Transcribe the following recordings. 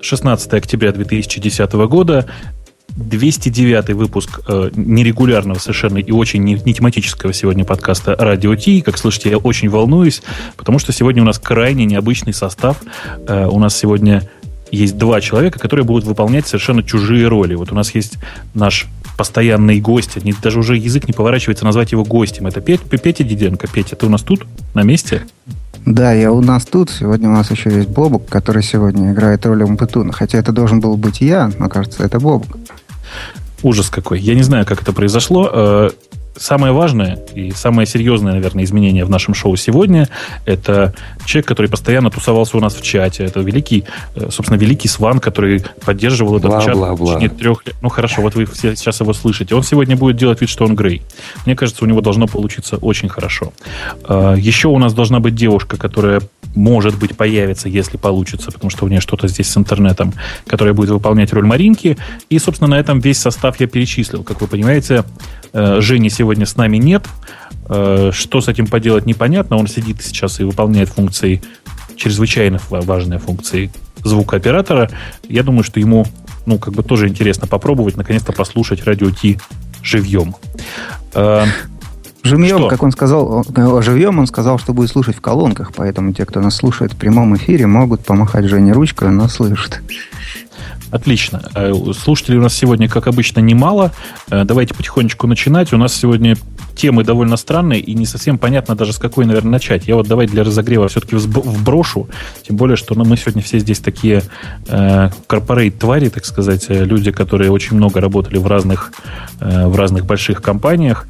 16 октября 2010 года. 209 выпуск э, нерегулярного совершенно и очень не, не тематического сегодня подкаста «Радио Ти». Как слышите, я очень волнуюсь, потому что сегодня у нас крайне необычный состав. Э, у нас сегодня есть два человека, которые будут выполнять совершенно чужие роли. Вот у нас есть наш постоянный гость, даже уже язык не поворачивается назвать его гостем. Это Петя, Петя Диденко. Петя, ты у нас тут, на месте? Да, я у нас тут. Сегодня у нас еще есть Бобук, который сегодня играет роль Умпетуна. Хотя это должен был быть я, но кажется, это Бобук. Ужас какой. Я не знаю, как это произошло. Самое важное и самое серьезное, наверное, изменение в нашем шоу сегодня – это человек, который постоянно тусовался у нас в чате. Это великий, э, собственно, великий Сван, который поддерживал этот бла, чат бла, бла. в течение трех лет. Ну, хорошо, вот вы все сейчас его слышите. Он сегодня будет делать вид, что он Грей. Мне кажется, у него должно получиться очень хорошо. Э, еще у нас должна быть девушка, которая, может быть, появится, если получится, потому что у нее что-то здесь с интернетом, которая будет выполнять роль Маринки. И, собственно, на этом весь состав я перечислил. Как вы понимаете, Э, Жени сегодня с нами нет. Э, что с этим поделать, непонятно. Он сидит сейчас и выполняет функции, чрезвычайно важные функции звукооператора. Я думаю, что ему ну, как бы тоже интересно попробовать, наконец-то послушать радио Ти живьем. Живьем, что? как он сказал, живьем он сказал, что будет слушать в колонках, поэтому те, кто нас слушает в прямом эфире, могут помахать Жене ручкой, она слышит. Отлично. Э, слушателей у нас сегодня, как обычно, немало. Э, давайте потихонечку начинать. У нас сегодня темы довольно странные и не совсем понятно даже с какой, наверное, начать. Я вот давай для разогрева все-таки вброшу. Тем более, что ну, мы сегодня все здесь такие э, корпорейт-твари, так сказать, э, люди, которые очень много работали в разных, э, в разных больших компаниях.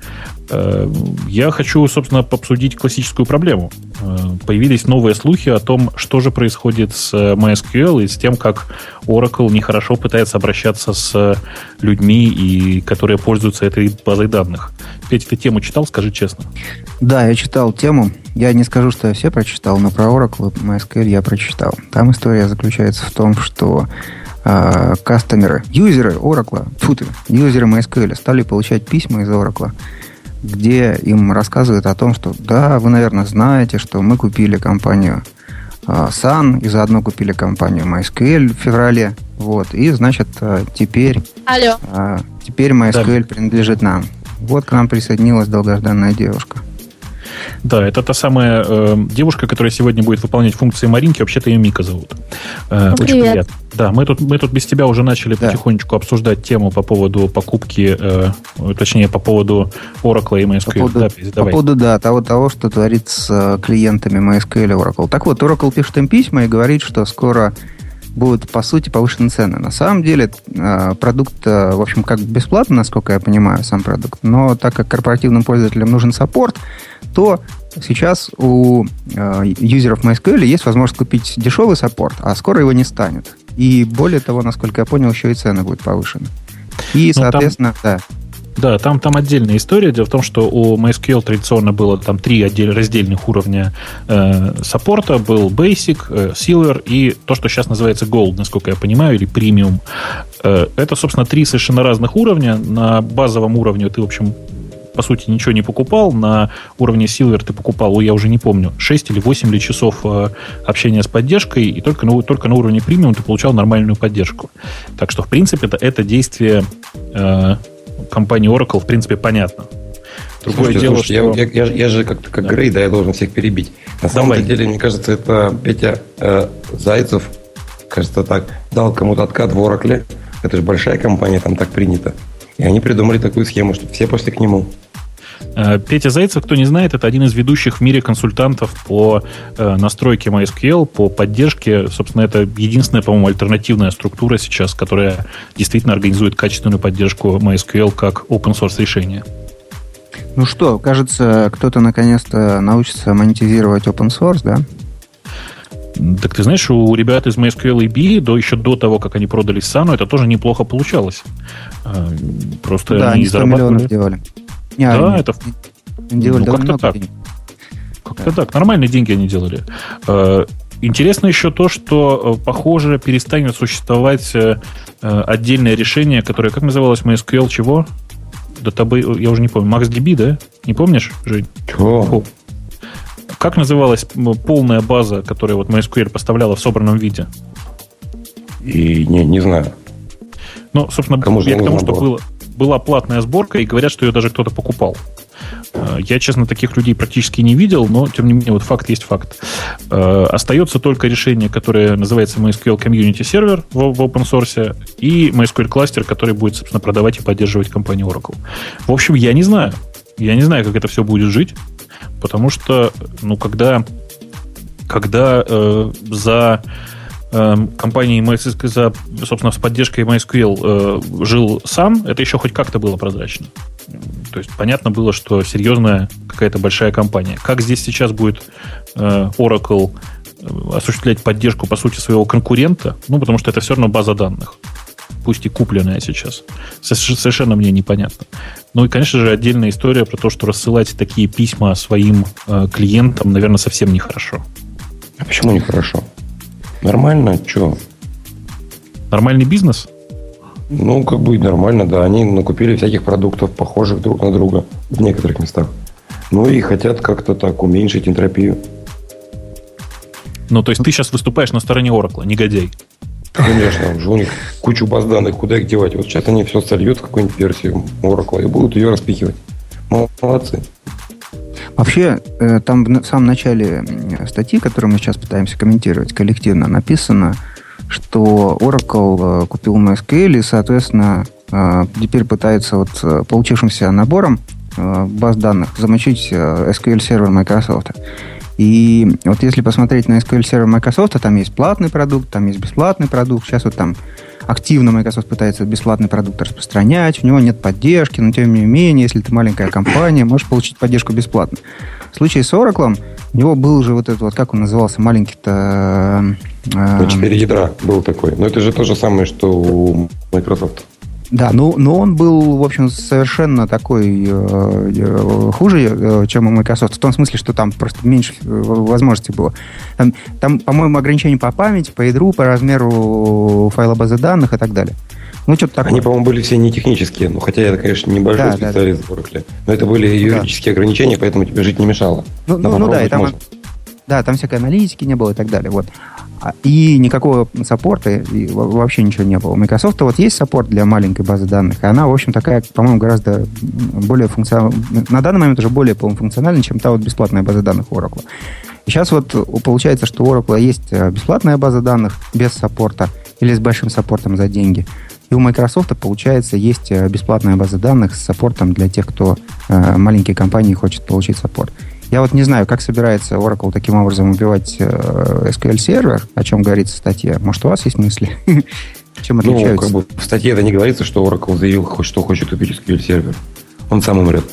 Э, я хочу, собственно, обсудить классическую проблему. Э, появились новые слухи о том, что же происходит с э, MySQL и с тем, как Oracle нехорошо пытается обращаться с людьми, и, которые пользуются этой базой данных. Петь, ты тему читал, скажи честно. Да, я читал тему. Я не скажу, что я все прочитал, но про Oracle MySQL я прочитал. Там история заключается в том, что кастомеры, юзеры Oracle, фу юзеры MySQL стали получать письма из Oracle где им рассказывают о том, что да, вы, наверное, знаете, что мы купили компанию Sun и заодно купили компанию MySQL в феврале. Вот. И, значит, а, теперь, Алло. А, теперь MySQL да. принадлежит нам. Вот к нам присоединилась долгожданная девушка. Да, это та самая э, девушка, которая сегодня будет выполнять функции Маринки. Вообще-то ее Мика зовут. Э, Очень Привет. приятно. Да, мы тут, мы тут без тебя уже начали да. потихонечку обсуждать тему по поводу покупки, э, точнее, по поводу Oracle и MySQL. По поводу, да, по поводу да, того, того, что творит с э, клиентами MySQL и Oracle. Так вот, Oracle пишет им письма и говорит, что скоро будут, по сути, повышены цены. На самом деле, э, продукт, э, в общем, как бесплатно, насколько я понимаю, сам продукт, но так как корпоративным пользователям нужен support, то сейчас у э, юзеров MySQL есть возможность купить дешевый support, а скоро его не станет. И более того, насколько я понял, еще и цены будут повышены. И, ну, соответственно, там... да. Да, там, там отдельная история. Дело в том, что у MySQL традиционно было там три отдель, раздельных уровня э, саппорта. Был Basic, э, Silver и то, что сейчас называется Gold, насколько я понимаю, или Premium. Э, это, собственно, три совершенно разных уровня. На базовом уровне ты, в общем, по сути, ничего не покупал. На уровне Silver ты покупал, я уже не помню, 6 или 8 ли часов э, общения с поддержкой, и только на, только на уровне премиум ты получал нормальную поддержку. Так что, в принципе, это, это действие э, компании Oracle, в принципе, понятно. Другое слушайте, дело, слушайте, что... я, я, я же как, как да. Грей, да, я должен всех перебить. На Давай. самом деле, мне кажется, это Петя э, Зайцев, кажется, так, дал кому-то откат в Oracle. Это же большая компания, там так принято. И они придумали такую схему, что все после к нему. Э, Петя Зайцев, кто не знает, это один из ведущих в мире консультантов по э, настройке MySQL, по поддержке. Собственно, это единственная, по-моему, альтернативная структура сейчас, которая действительно организует качественную поддержку MySQL как open source решение. Ну что, кажется, кто-то наконец-то научится монетизировать open source, да? Так ты знаешь, у ребят из MySQL и B, до, еще до того, как они продали Сану, это тоже неплохо получалось. Э, просто да, они, они 100 зарабатывали... миллионов делали. Не, да, они, это... Делали ну, как-то так. Денег. Как-то да. так. Нормальные деньги они делали. Э, интересно еще то, что, э, похоже, перестанет существовать э, отдельное решение, которое, как называлось, MySQL чего? Database, я уже не помню, MaxDB, да? Не помнишь, Жень? Чего? Как называлась полная база, которая вот MySQL поставляла в собранном виде? И не, не знаю. Ну, собственно, Кому я к тому, что было, была платная сборка, и говорят, что ее даже кто-то покупал. Э, я, честно, таких людей практически не видел, но, тем не менее, вот факт есть факт. Э, остается только решение, которое называется MySQL Community Server в, open source и MySQL кластер, который будет, собственно, продавать и поддерживать компанию Oracle. В общем, я не знаю. Я не знаю, как это все будет жить, потому что, ну, когда, когда э, за компании MySQL, собственно, с поддержкой MySQL э, жил сам, это еще хоть как-то было прозрачно. То есть понятно было, что серьезная какая-то большая компания. Как здесь сейчас будет э, Oracle э, осуществлять поддержку, по сути, своего конкурента? Ну, потому что это все равно база данных. Пусть и купленная сейчас. Совершенно мне непонятно. Ну и, конечно же, отдельная история про то, что рассылать такие письма своим э, клиентам, наверное, совсем нехорошо. А почему нехорошо? Нормально, что? Нормальный бизнес? Ну, как бы нормально, да. Они накупили всяких продуктов, похожих друг на друга в некоторых местах. Ну и хотят как-то так уменьшить энтропию. Ну, то есть ты сейчас выступаешь на стороне Oracle, негодяй. Конечно, уже у них кучу баз данных, куда их девать. Вот сейчас они все сольют в какую-нибудь версию Oracle и будут ее распихивать. Молодцы. Вообще, э, там в самом начале статьи, которую мы сейчас пытаемся комментировать коллективно, написано, что Oracle э, купил MySQL и, соответственно, э, теперь пытается вот получившимся набором баз данных замочить SQL сервер Microsoft. И вот если посмотреть на SQL сервер Microsoft, там есть платный продукт, там есть бесплатный продукт. Сейчас вот там активно Microsoft пытается бесплатный продукт распространять, у него нет поддержки, но тем не менее, если ты маленькая компания, можешь получить поддержку бесплатно. В случае с Oracle у него был же вот этот вот, как он назывался, маленький-то... Э, ну, 4 ядра был такой. Но это же то же самое, что у Microsoft. Да, но, но он был, в общем, совершенно такой э, э хуже, э, чем у Microsoft, в том смысле, что там просто меньше э, возможностей было. Там, там по-моему, ограничения по памяти, по ядру, по размеру файла базы данных и так далее. Ну, что-то такое. Они, по-моему, были все не технические, ну, хотя я, конечно, небольшой да, специалист да, в Oracle, но это были юридические да. ограничения, поэтому тебе жить не мешало. Ну, ну, ну да, и там, да, там всякой аналитики не было и так далее. Вот. А, и никакого саппорта, и вообще ничего не было. У Microsoft вот есть саппорт для маленькой базы данных, и она, в общем, такая, по-моему, гораздо более функциональна. На данный момент уже более функциональна, чем та вот бесплатная база данных Oracle. И сейчас вот получается, что у Oracle есть э, бесплатная база данных без саппорта или с большим саппортом за деньги. И у Microsoft, получается, есть э, бесплатная база данных с саппортом для тех, кто э, маленькие компании хочет получить саппорт. Я вот не знаю, как собирается Oracle таким образом убивать э, SQL-сервер, о чем говорится в статье. Может, у вас есть мысли? Чем отличаются? Ну, как бы в статье это не говорится, что Oracle заявил, что хочет убить SQL-сервер. Он сам умрет.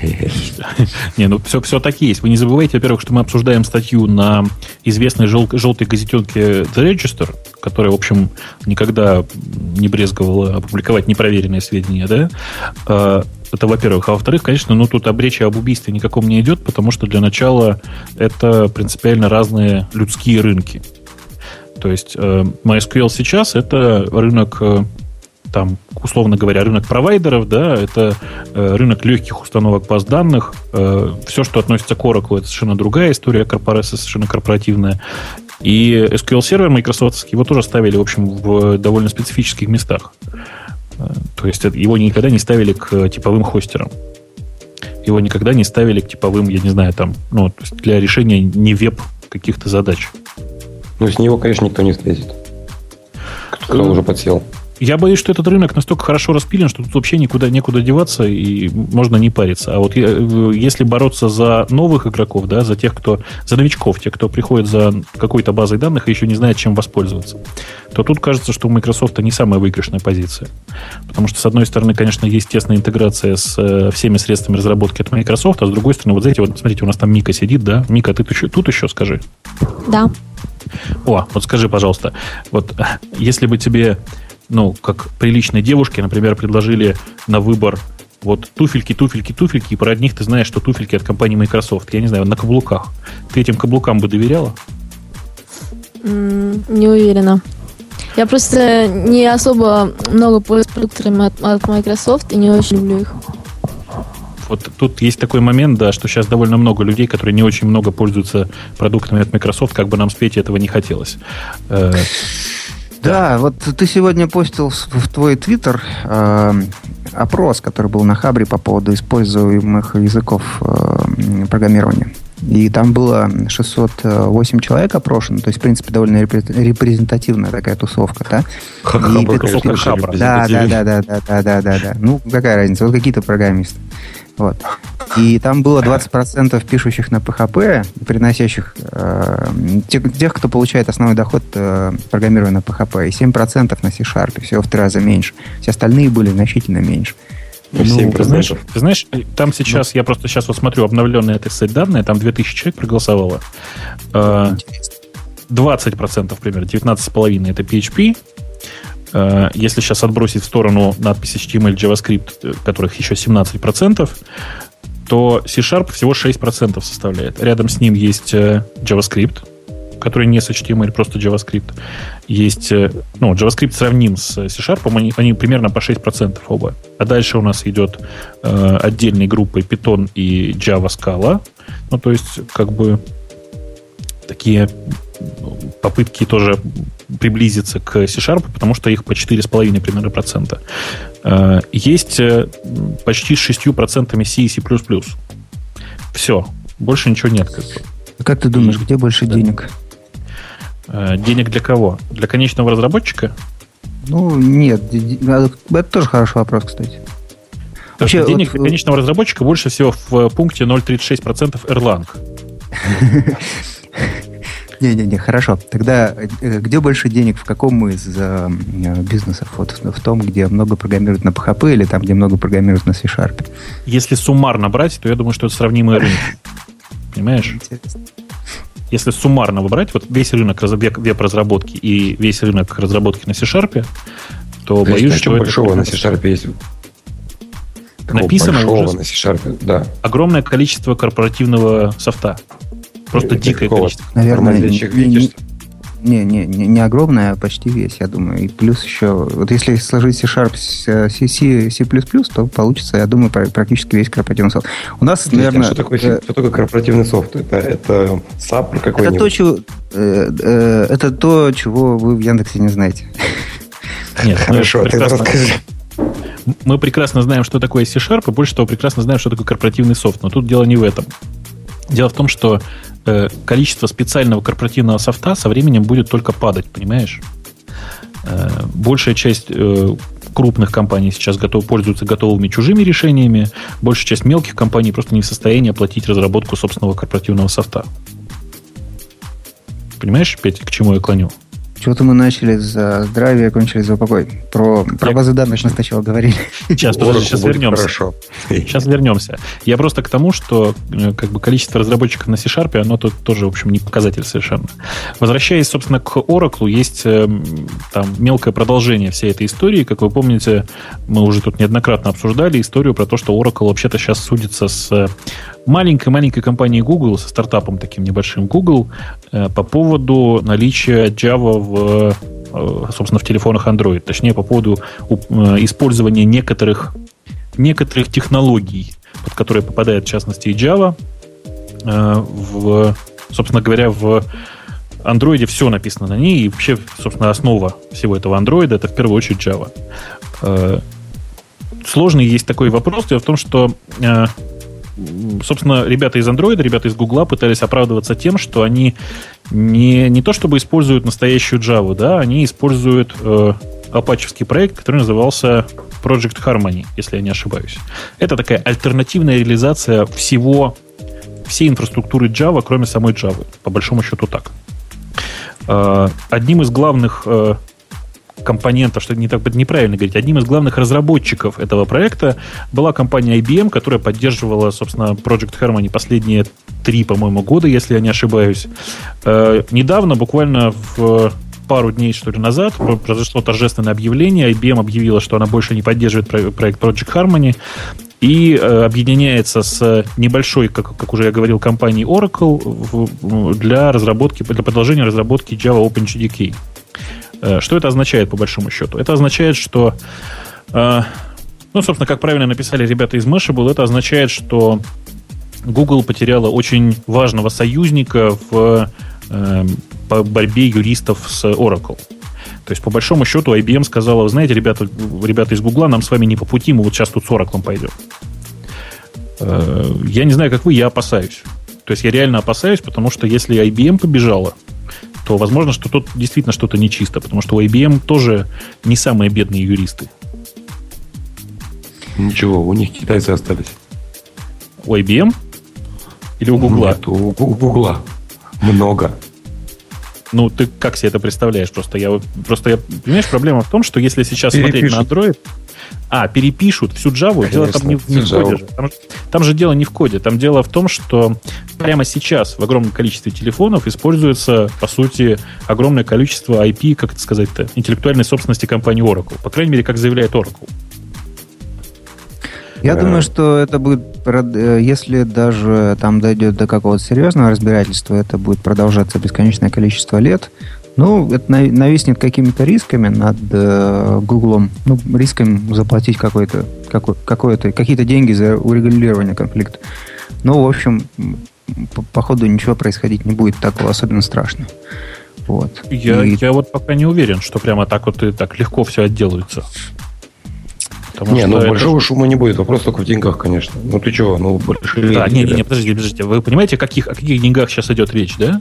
Не, ну все, все так есть. Вы не забывайте, во-первых, что мы обсуждаем статью на известной жел, желтой газетенке The Register, которая, в общем, никогда не брезговала опубликовать непроверенные сведения, да? Это, во-первых. А во-вторых, конечно, ну тут об речи об убийстве никаком не идет, потому что для начала это принципиально разные людские рынки. То есть э, MySQL сейчас это рынок э, там, условно говоря, рынок провайдеров, да, это э, рынок легких установок баз данных. Все, что относится к Oracle, это совершенно другая история, корпорация совершенно корпоративная. И SQL сервер Microsoft его тоже ставили, в общем, в довольно специфических местах. Э, то есть его никогда не ставили к типовым хостерам. Его никогда не ставили к типовым, я не знаю, там, ну, то есть для решения не веб каких-то задач. Ну, с него, конечно, никто не слезет. Кто э, уже подсел я боюсь, что этот рынок настолько хорошо распилен, что тут вообще никуда некуда деваться и можно не париться. А вот э, если бороться за новых игроков, да, за тех, кто, за новичков, тех, кто приходит за какой-то базой данных и еще не знает, чем воспользоваться, то тут кажется, что у Microsoft не самая выигрышная позиция. Потому что, с одной стороны, конечно, есть тесная интеграция с э, всеми средствами разработки от Microsoft, а с другой стороны, вот знаете, вот смотрите, у нас там Мика сидит, да? Мика, ты тут еще, тут еще скажи. Да. О, вот скажи, пожалуйста, вот если бы тебе ну, как приличной девушке, например, предложили на выбор вот туфельки, туфельки, туфельки, и про одних ты знаешь, что туфельки от компании Microsoft. Я не знаю, на каблуках. Ты этим каблукам бы доверяла? Mm, не уверена. Я просто не особо много пользуюсь продуктами от, от Microsoft и не очень люблю их. Вот тут есть такой момент, да, что сейчас довольно много людей, которые не очень много пользуются продуктами от Microsoft, как бы нам с Петей этого не хотелось. Да, вот ты сегодня постил в твой твиттер э, опрос, который был на Хабре по поводу используемых языков э, программирования. И там было 608 человек опрошено, то есть, в принципе, довольно репрезентативная такая тусовка, да? Хабр, Хабра. Да, да, да, да, да, да, да, да, да. Ну, какая разница? Вот какие-то программисты. Вот. И там было 20% пишущих на PHP, приносящих э, тех, тех, кто получает основной доход, э, программируя на PHP, и 7% на C-Sharp, всего в три раза меньше. Все остальные были значительно меньше. Ну, ты, знаешь, ты знаешь, там сейчас, ну. я просто сейчас вот смотрю обновленные, это сказать, данные, там 2000 человек проголосовало. 20% э, примерно, 19,5% это PHP, Э, если сейчас отбросить в сторону надписи HTML, JavaScript, э, которых еще 17%, то C-Sharp всего 6% составляет. Рядом с ним есть э, JavaScript, который не с HTML, просто JavaScript. Есть, ну, JavaScript сравним с C-Sharp, они, они примерно по 6% оба. А дальше у нас идет э, отдельной группой Python и Java Scala. Ну, то есть, как бы такие попытки тоже приблизиться к C-Sharp, потому что их по 4,5 примерно процента. Э, есть э, почти с 6 процентами C и C++. Все. Больше ничего нет. Как, бы. как ты думаешь, и, где больше да. денег? Э, денег для кого? Для конечного разработчика? Ну, нет. Это тоже хороший вопрос, кстати. Вообще, денег вот, для конечного разработчика больше всего в пункте 0,36% Erlang. Не-не-не, хорошо. Тогда э, где больше денег, в каком из э, бизнесов? Вот в том, где много программируют на PHP или там, где много программируют на C-Sharp? Если суммарно брать, то я думаю, что это сравнимые рынки. Понимаешь? Интересно. Если суммарно выбрать, вот весь рынок веб-разработки и весь рынок разработки на C-Sharp, то, то боюсь, что... большого на C-Sharp есть? Написано уже на C-Sharp, да. огромное количество корпоративного софта. Просто дикое количество. Наверное, не, не, не, не, не огромное, а почти весь, я думаю. И плюс еще, вот если сложить C-Sharp с э, C, C, C++, то получится, я думаю, практически весь корпоративный софт. У нас, Подождите, наверное... А что такое, э, что такое корпоративный софт? Это, это SAP какой-нибудь? Это то, чего, э, э, это то, чего вы в Яндексе не знаете. Нет, хорошо, ты расскажи. Мы прекрасно знаем, что такое C-Sharp, и больше того, прекрасно знаем, что такое корпоративный софт. Но тут дело не в этом. Дело в том, что Э, количество специального корпоративного софта со временем будет только падать, понимаешь? Э, большая часть э, крупных компаний сейчас готов, пользуются готовыми чужими решениями, большая часть мелких компаний просто не в состоянии оплатить разработку собственного корпоративного софта. Понимаешь, Петя, к чему я клоню? Чего-то мы начали за здравие, кончили за покой. Про, про базы данных мы сначала говорили. Сейчас, подожди, сейчас вернемся. Хорошо. Сейчас вернемся. Я просто к тому, что э, как бы количество разработчиков на C-Sharp, оно тут тоже, в общем, не показатель совершенно. Возвращаясь, собственно, к Oracle, есть э, там мелкое продолжение всей этой истории. Как вы помните, мы уже тут неоднократно обсуждали историю про то, что Oracle вообще-то сейчас судится с маленькой-маленькой компанией Google, со стартапом таким небольшим Google, э, по поводу наличия Java в, э, собственно, в телефонах Android. Точнее, по поводу э, использования некоторых, некоторых технологий, под которые попадает, в частности, и Java, в, собственно говоря, в Android все написано на ней, и вообще, собственно, основа всего этого Android это в первую очередь Java. Сложный есть такой вопрос. Дело в том, что собственно, ребята из Android, ребята из Google пытались оправдываться тем, что они не, не то чтобы используют настоящую Java, да, они используют э, апачевский проект, который назывался Project Harmony, если я не ошибаюсь. Это такая альтернативная реализация всего, всей инфраструктуры Java, кроме самой Java. По большому счету так. Э, одним из главных э, компонентов, что не так будет неправильно говорить, одним из главных разработчиков этого проекта была компания IBM, которая поддерживала, собственно, Project Harmony последние три, по-моему, года, если я не ошибаюсь. Э, недавно, буквально в пару дней, что ли, назад произошло торжественное объявление. IBM объявила, что она больше не поддерживает проект Project Harmony и э, объединяется с небольшой, как, как уже я говорил, компанией Oracle для разработки, для продолжения разработки Java OpenJDK. Э, что это означает, по большому счету? Это означает, что, э, ну, собственно, как правильно написали ребята из Mashable, это означает, что Google потеряла очень важного союзника в э, борьбе юристов с Oracle. То есть, по большому счету, IBM сказала, вы знаете, ребята, ребята из Гугла, нам с вами не по пути, мы вот сейчас тут с Oracle пойдем. Я не знаю, как вы, я опасаюсь. То есть я реально опасаюсь, потому что если IBM побежала, то возможно, что тут действительно что-то нечисто, потому что у IBM тоже не самые бедные юристы. Ничего, у них китайцы остались. У IBM? Или у Гугла? Нет, у Гугла. Много. Ну, ты как себе это представляешь? Просто я, просто я, понимаешь, проблема в том, что если сейчас Перепишут. смотреть на Android, а, перепишут всю Java, Конечно, дело там не, не в коде же. Там, там же дело не в коде. Там дело в том, что прямо сейчас в огромном количестве телефонов используется, по сути, огромное количество IP, как это сказать-то, интеллектуальной собственности компании Oracle. По крайней мере, как заявляет Oracle. Я думаю, что это будет, э, если даже там дойдет до какого-то серьезного разбирательства, это будет продолжаться бесконечное количество лет. Ну, это нависнет какими-то рисками над э, Гуглом. Ну, риском заплатить какой-то, какой, какой-то, какие-то деньги за урегулирование конфликта. Ну, в общем, по, по ходу ничего происходить не будет такого особенно страшного. Вот. Я, и... я вот пока не уверен, что прямо так вот и так легко все отделается. Потому не, ну это... большого шума не будет. Вопрос только в деньгах, конечно. Ну ты чего, ну большие... Да, не, не, не, подождите, подождите. Вы понимаете, о каких, о каких деньгах сейчас идет речь, да?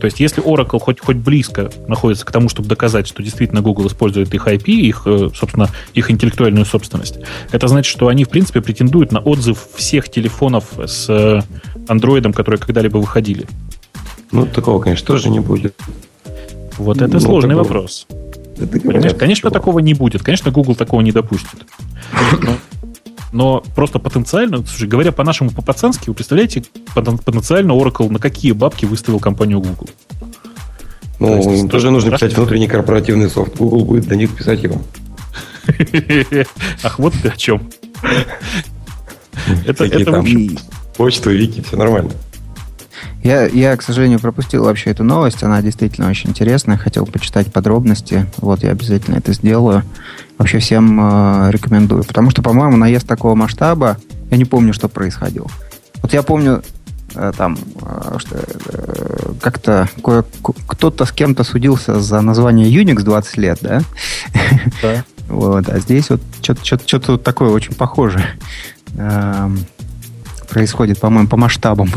То есть, если Oracle хоть, хоть близко находится к тому, чтобы доказать, что действительно Google использует их IP, их, э, собственно, их интеллектуальную собственность, это значит, что они, в принципе, претендуют на отзыв всех телефонов с Android, э, которые когда-либо выходили. Ну, такого, конечно, тоже не будет. Вот это ну, сложный такого... вопрос. Понимаешь, конечно, что? такого не будет. Конечно, Google такого не допустит. Но, но просто потенциально, слушай, говоря по-нашему по-пацански, вы представляете, потенциально Oracle на какие бабки выставил компанию Google? Ну, есть, им тоже нужно писать внутренний корпоративный софт. Google будет для них писать его. Ах, вот ты о чем. Это, это Почту, вики, все нормально. Я, я, к сожалению, пропустил вообще эту новость. Она действительно очень интересная. Хотел почитать подробности. Вот, я обязательно это сделаю. Вообще всем э, рекомендую. Потому что, по-моему, наезд такого масштаба, я не помню, что происходило. Вот я помню, э, там, э, что э, как-то кто-то с кем-то судился за название Unix 20 лет, да? Да. вот, а здесь вот что-то такое очень похожее эм, происходит, по-моему, по масштабам.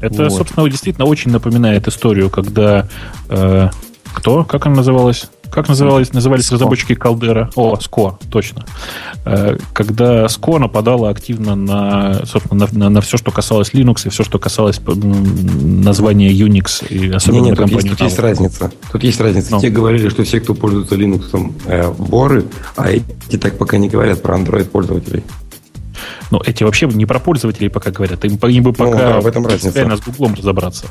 Это, вот. собственно, действительно очень напоминает историю, когда э, кто? Как она называлась? Как назывались, назывались Ско. разработчики Калдера? О, СКО, точно. Э, когда СКО нападала активно на, собственно, на, на, на все, что касалось Linux и все, что касалось названия Unix и особенно не, не, тут есть, тут есть разница. Тут есть разница. Ну. Те говорили, что все, кто пользуется Linux, э, воры, а эти так пока не говорят про Android пользователей. Но эти вообще не про пользователей пока говорят. Им, им бы пока ну, да, в этом разница. с Гуглом разобраться.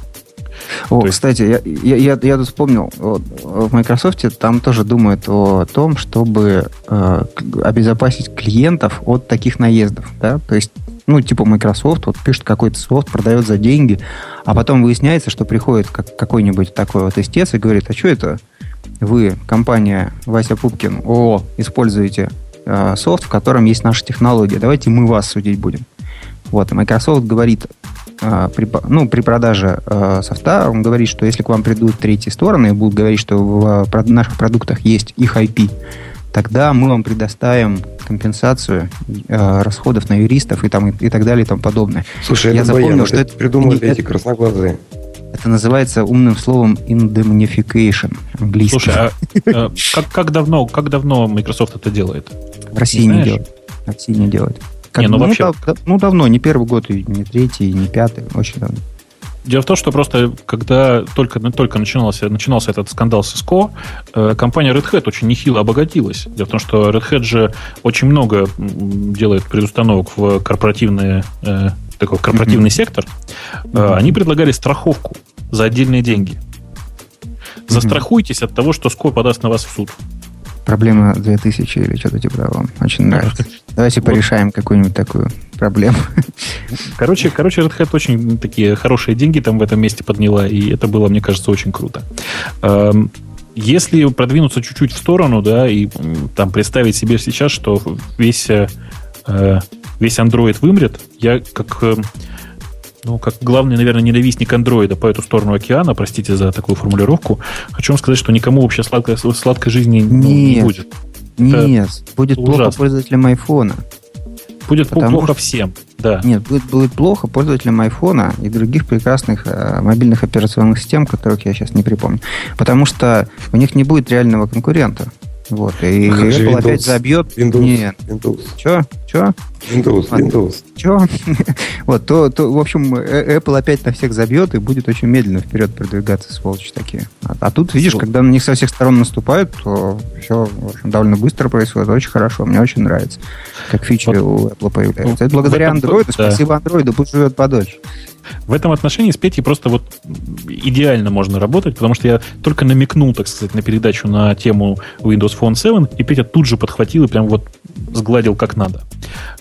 О, То кстати, я, я, я, я тут вспомнил, вот, в Microsoft там тоже думают о том, чтобы э, обезопасить клиентов от таких наездов. Да? То есть, ну, типа Microsoft вот пишет какой-то софт, продает за деньги, а потом выясняется, что приходит как, какой-нибудь такой вот истец и говорит, а что это вы, компания Вася Пупкин, о, используете э, софт, в котором есть наша технология. Давайте мы вас судить будем. Вот, и Microsoft говорит, э, при, ну, при продаже э, софта, он говорит, что если к вам придут третьи стороны и будут говорить, что в э, наших продуктах есть их IP, тогда мы вам предоставим компенсацию э, расходов на юристов и, там, и, и так далее и тому подобное. Слушай, я запомнил, что это придумали эти красноглазые. Это называется умным словом indemnification английский. Слушай, а, а как, как, давно, как давно Microsoft это делает? В России не, не делает. В России не делает. Как, не, ну, ну, вообще... да, ну, давно, не первый год, и не третий, и не пятый, очень давно. Дело в том, что просто когда только, только начинался, начинался этот скандал с Cisco, э, компания Red Hat очень нехило обогатилась. Дело в том, что Red Hat же очень много делает предустановок в корпоративные э, такой корпоративный mm-hmm. сектор, mm-hmm. они предлагали страховку за отдельные деньги. Застрахуйтесь mm-hmm. от того, что Score подаст на вас в суд. Проблема 2000 или что-то типа того. Очень нравится. Давайте вот. порешаем какую-нибудь такую проблему. Короче, короче, Red Hat очень такие хорошие деньги там в этом месте подняла, и это было, мне кажется, очень круто. Эм, если продвинуться чуть-чуть в сторону, да, и там представить себе сейчас, что весь э, весь Android вымрет, я как... Э, ну, как главный, наверное, ненавистник андроида по эту сторону океана, простите за такую формулировку, хочу вам сказать, что никому вообще сладкой, сладкой жизни ну, не будет. Нет, Это будет ужасно. плохо пользователям айфона. Будет Потому плохо что... всем, да. Нет, будет, будет плохо пользователям айфона и других прекрасных э, мобильных операционных систем, которых я сейчас не припомню. Потому что у них не будет реального конкурента. Вот, и а Apple Windows, опять забьет. Windows, Нет. Windows. Че? Че? Windows, а, Windows. Че? вот, то, то, в общем, э, Apple опять на всех забьет и будет очень медленно вперед продвигаться, сволочи такие. А, а тут, видишь, когда на них со всех сторон наступают, то все, в общем, довольно быстро происходит, очень хорошо, мне очень нравится, как фичи вот. у Apple появляются. Это благодаря Android, да. спасибо Android, пусть живет подольше. В этом отношении с Петей просто вот идеально можно работать, потому что я только намекнул, так сказать, на передачу на тему Windows Phone 7, и Петя тут же подхватил и прям вот сгладил как надо.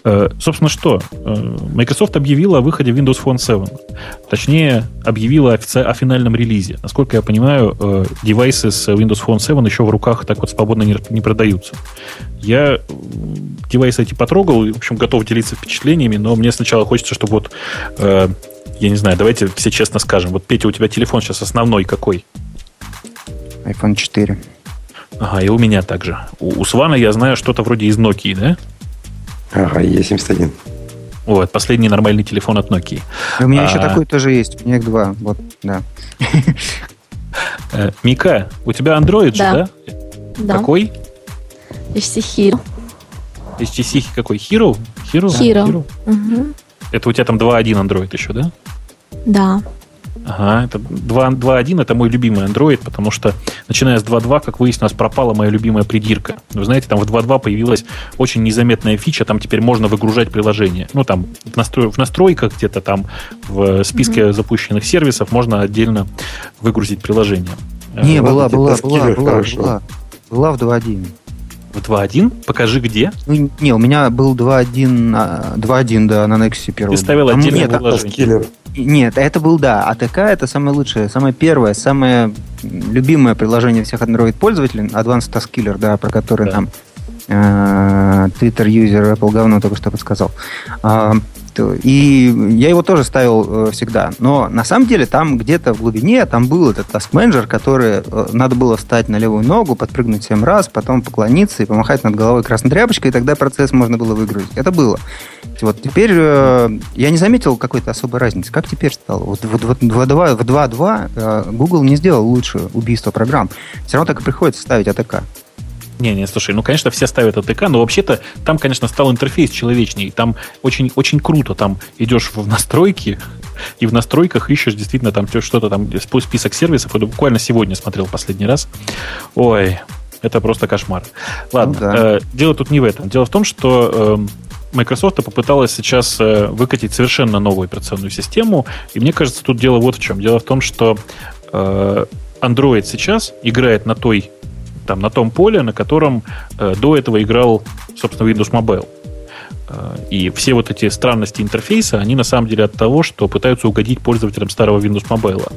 Э, собственно, что? Э, Microsoft объявила о выходе Windows Phone 7. Точнее, объявила офици- о финальном релизе. Насколько я понимаю, э, девайсы с Windows Phone 7 еще в руках так вот свободно не, не продаются. Я девайсы эти потрогал, и, в общем, готов делиться впечатлениями, но мне сначала хочется, чтобы вот я не знаю, давайте все честно скажем. Вот, Петя, у тебя телефон сейчас основной какой? iPhone 4. Ага, и у меня также. У, у Свана я знаю что-то вроде из Nokia, да? Ага, E71. Вот, последний нормальный телефон от Nokia. И у меня а... еще такой тоже есть. У меня их два. Вот, да. Э, Мика, у тебя Android да. же, да? Да. Какой? HTC Hero. HTC какой? Hero? Hero? Hero. Hero. Угу. Это у тебя там 2.1 Android еще, да? Да. Ага, это 2.1 это мой любимый Android, потому что начиная с 2.2, как выяснилось, пропала моя любимая придирка. Вы знаете, там в 2.2 появилась очень незаметная фича, там теперь можно выгружать приложение. Ну, там в, настро... в настройках где-то там в списке mm-hmm. запущенных сервисов можно отдельно выгрузить приложение. Не, была, была, была, была, была, была в 2.1. В 2.1? Покажи, где. Ну, не, у меня был 2.1, 2.1, да, на Nexus первый. Ты ставил отдельное нет, приложение. Нет, это был, да. АТК это самое лучшее, самое первое, самое любимое приложение всех Android-пользователей, Advanced Task Killer, да, про который да. нам э, Twitter-юзер Apple говно только что подсказал. И я его тоже ставил э, всегда. Но на самом деле там где-то в глубине там был этот task manager, который э, надо было встать на левую ногу, подпрыгнуть семь раз, потом поклониться и помахать над головой красной тряпочкой, и тогда процесс можно было выгрузить. Это было. Вот теперь э, я не заметил какой-то особой разницы. Как теперь стало? Вот, вот, вот в 2.2 э, Google не сделал лучше убийство программ. Все равно так и приходится ставить АТК. Не, не, слушай, ну, конечно, все ставят АТК, но вообще-то там, конечно, стал интерфейс человечней. Там очень, очень круто. Там идешь в настройки, и в настройках ищешь действительно там что-то там, список сервисов. Это буквально сегодня смотрел последний раз. Ой, это просто кошмар. Ладно, ну, да. э, дело тут не в этом. Дело в том, что э, Microsoft попыталась сейчас э, выкатить совершенно новую операционную систему. И мне кажется, тут дело вот в чем. Дело в том, что э, Android сейчас играет на той там, на том поле, на котором э, до этого играл, собственно, Windows Mobile. Э, и все вот эти странности интерфейса, они на самом деле от того, что пытаются угодить пользователям старого Windows Mobile.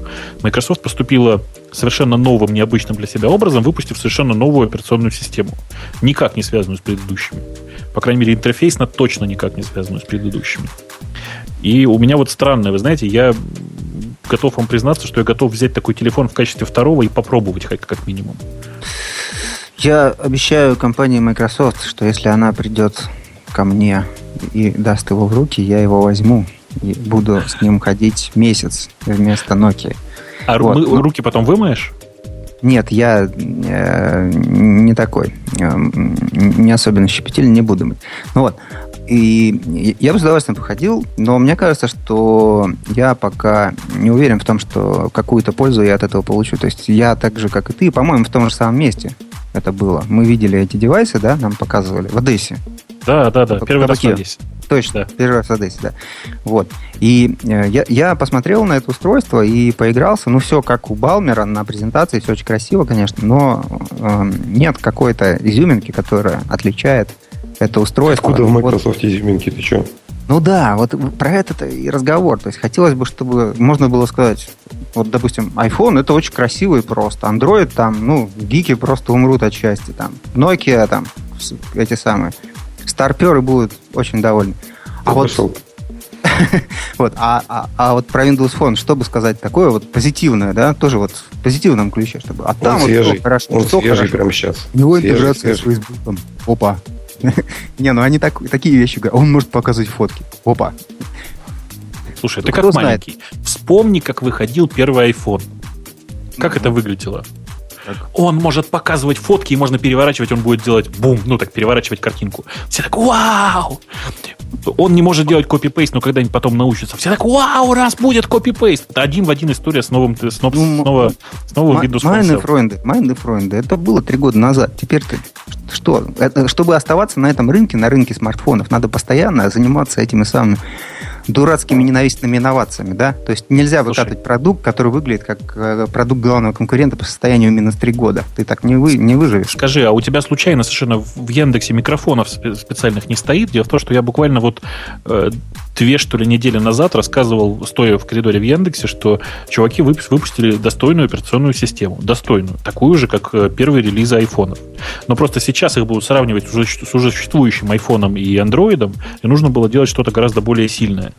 Microsoft поступила совершенно новым, необычным для себя образом, выпустив совершенно новую операционную систему, никак не связанную с предыдущими. По крайней мере, интерфейсно точно никак не связанную с предыдущими. И у меня вот странное, вы знаете, я готов вам признаться, что я готов взять такой телефон в качестве второго и попробовать как минимум. Я обещаю компании Microsoft, что если она придет ко мне и даст его в руки, я его возьму и буду с ним ходить месяц вместо Nokia. А вот. руки потом вымоешь? Нет, я э, не такой. Э, не особенно щепетильный, не буду быть. Ну вот. И я бы с удовольствием походил, но мне кажется, что я пока не уверен в том, что какую-то пользу я от этого получу. То есть я так же, как и ты, по-моему, в том же самом месте это было. Мы видели эти девайсы, да, нам показывали в Одессе. Да, да, да, первый раз в Одессе. Точно, да. первый раз в Одессе, да. Вот. И э, я, я посмотрел на это устройство и поигрался. Ну, все как у Балмера на презентации, все очень красиво, конечно, но э, нет какой-то изюминки, которая отличает это устройство. Откуда в Microsoft вот. изюминки? Ты что? Ну да, вот про это и разговор. То есть хотелось бы, чтобы можно было сказать, вот, допустим, iPhone это очень красивый просто. Android там, ну, гики просто умрут от счастья. Там. Nokia там, эти самые. Старперы будут очень довольны. А вот... вот, а, а, а вот про Windows Phone, что бы сказать такое вот позитивное, да, тоже вот в позитивном ключе, чтобы. А там он вот свежий, хорошо, он свежий хорошо. прямо сейчас. У него интеграция с. Facebook. Опа. Не, ну они так, такие вещи говорят. Он может показывать фотки. Опа. Слушай, ты как знает? маленький. Вспомни, как выходил первый iPhone. Как это выглядело? Как? Он может показывать фотки, и можно переворачивать, он будет делать бум, ну так, переворачивать картинку. Все так, вау! Он не может делать копипейст, но когда-нибудь потом научится. Все так, вау, раз будет копипейст. Это один в один история с новым, с, нов- Ну, снова, с новым Windows Майны фройнды, майны фройнды. Это было три года назад. Теперь ты что? Это, чтобы оставаться на этом рынке, на рынке смартфонов, надо постоянно заниматься этими самыми дурацкими ненавистными инновациями, да? То есть нельзя Слушай. выкатывать продукт, который выглядит как э, продукт главного конкурента по состоянию минус три года. Ты так не, вы, не выживешь. Скажи, а у тебя случайно совершенно в Яндексе микрофонов спе- специальных не стоит? Дело в том, что я буквально вот э, две, что ли, недели назад рассказывал, стоя в коридоре в Яндексе, что чуваки выпу- выпустили достойную операционную систему. Достойную. Такую же, как э, первые релизы айфонов. Но просто сейчас их будут сравнивать с уже, с уже существующим айфоном и андроидом, и нужно было делать что-то гораздо более сильное.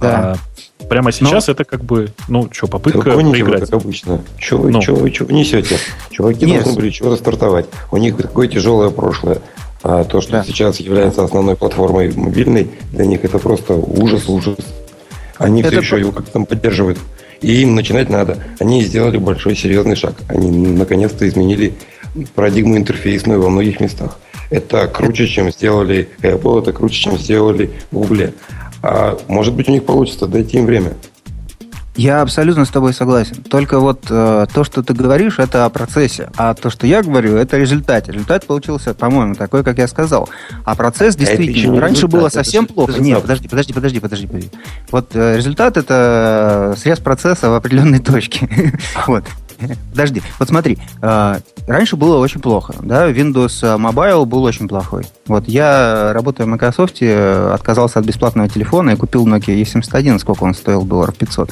Да. А прямо сейчас это как бы, ну, что, попытка вы, проиграть. как обычно. Че вы, Ну. вы, чё вы несете? Чуваки Нет. должны были чего-то стартовать. У них такое тяжелое прошлое. А то, что Да. сейчас является основной платформой мобильной, для них это просто ужас, ужас. Они Это все еще его как-то там поддерживают. И им начинать надо. Они сделали большой серьезный шаг. Они наконец-то изменили парадигму интерфейсную во многих местах. Это круче, чем сделали Apple, это круче, чем сделали Google. А может быть, у них получится, дайте им время. Я абсолютно с тобой согласен. Только вот э, то, что ты говоришь, это о процессе. А то, что я говорю, это результат. Результат получился, по-моему, такой, как я сказал. А процесс это действительно... не раньше результат, было это совсем же- плохо. это же Нет, подожди, подожди, подожди, подожди, подожди. Вот э, результат это срез процесса в определенной точке. Вот. Подожди, вот смотри, э, раньше было очень плохо, да, Windows Mobile был очень плохой. Вот я, работая в Microsoft, э, отказался от бесплатного телефона и купил Nokia E71, сколько он стоил, долларов 500.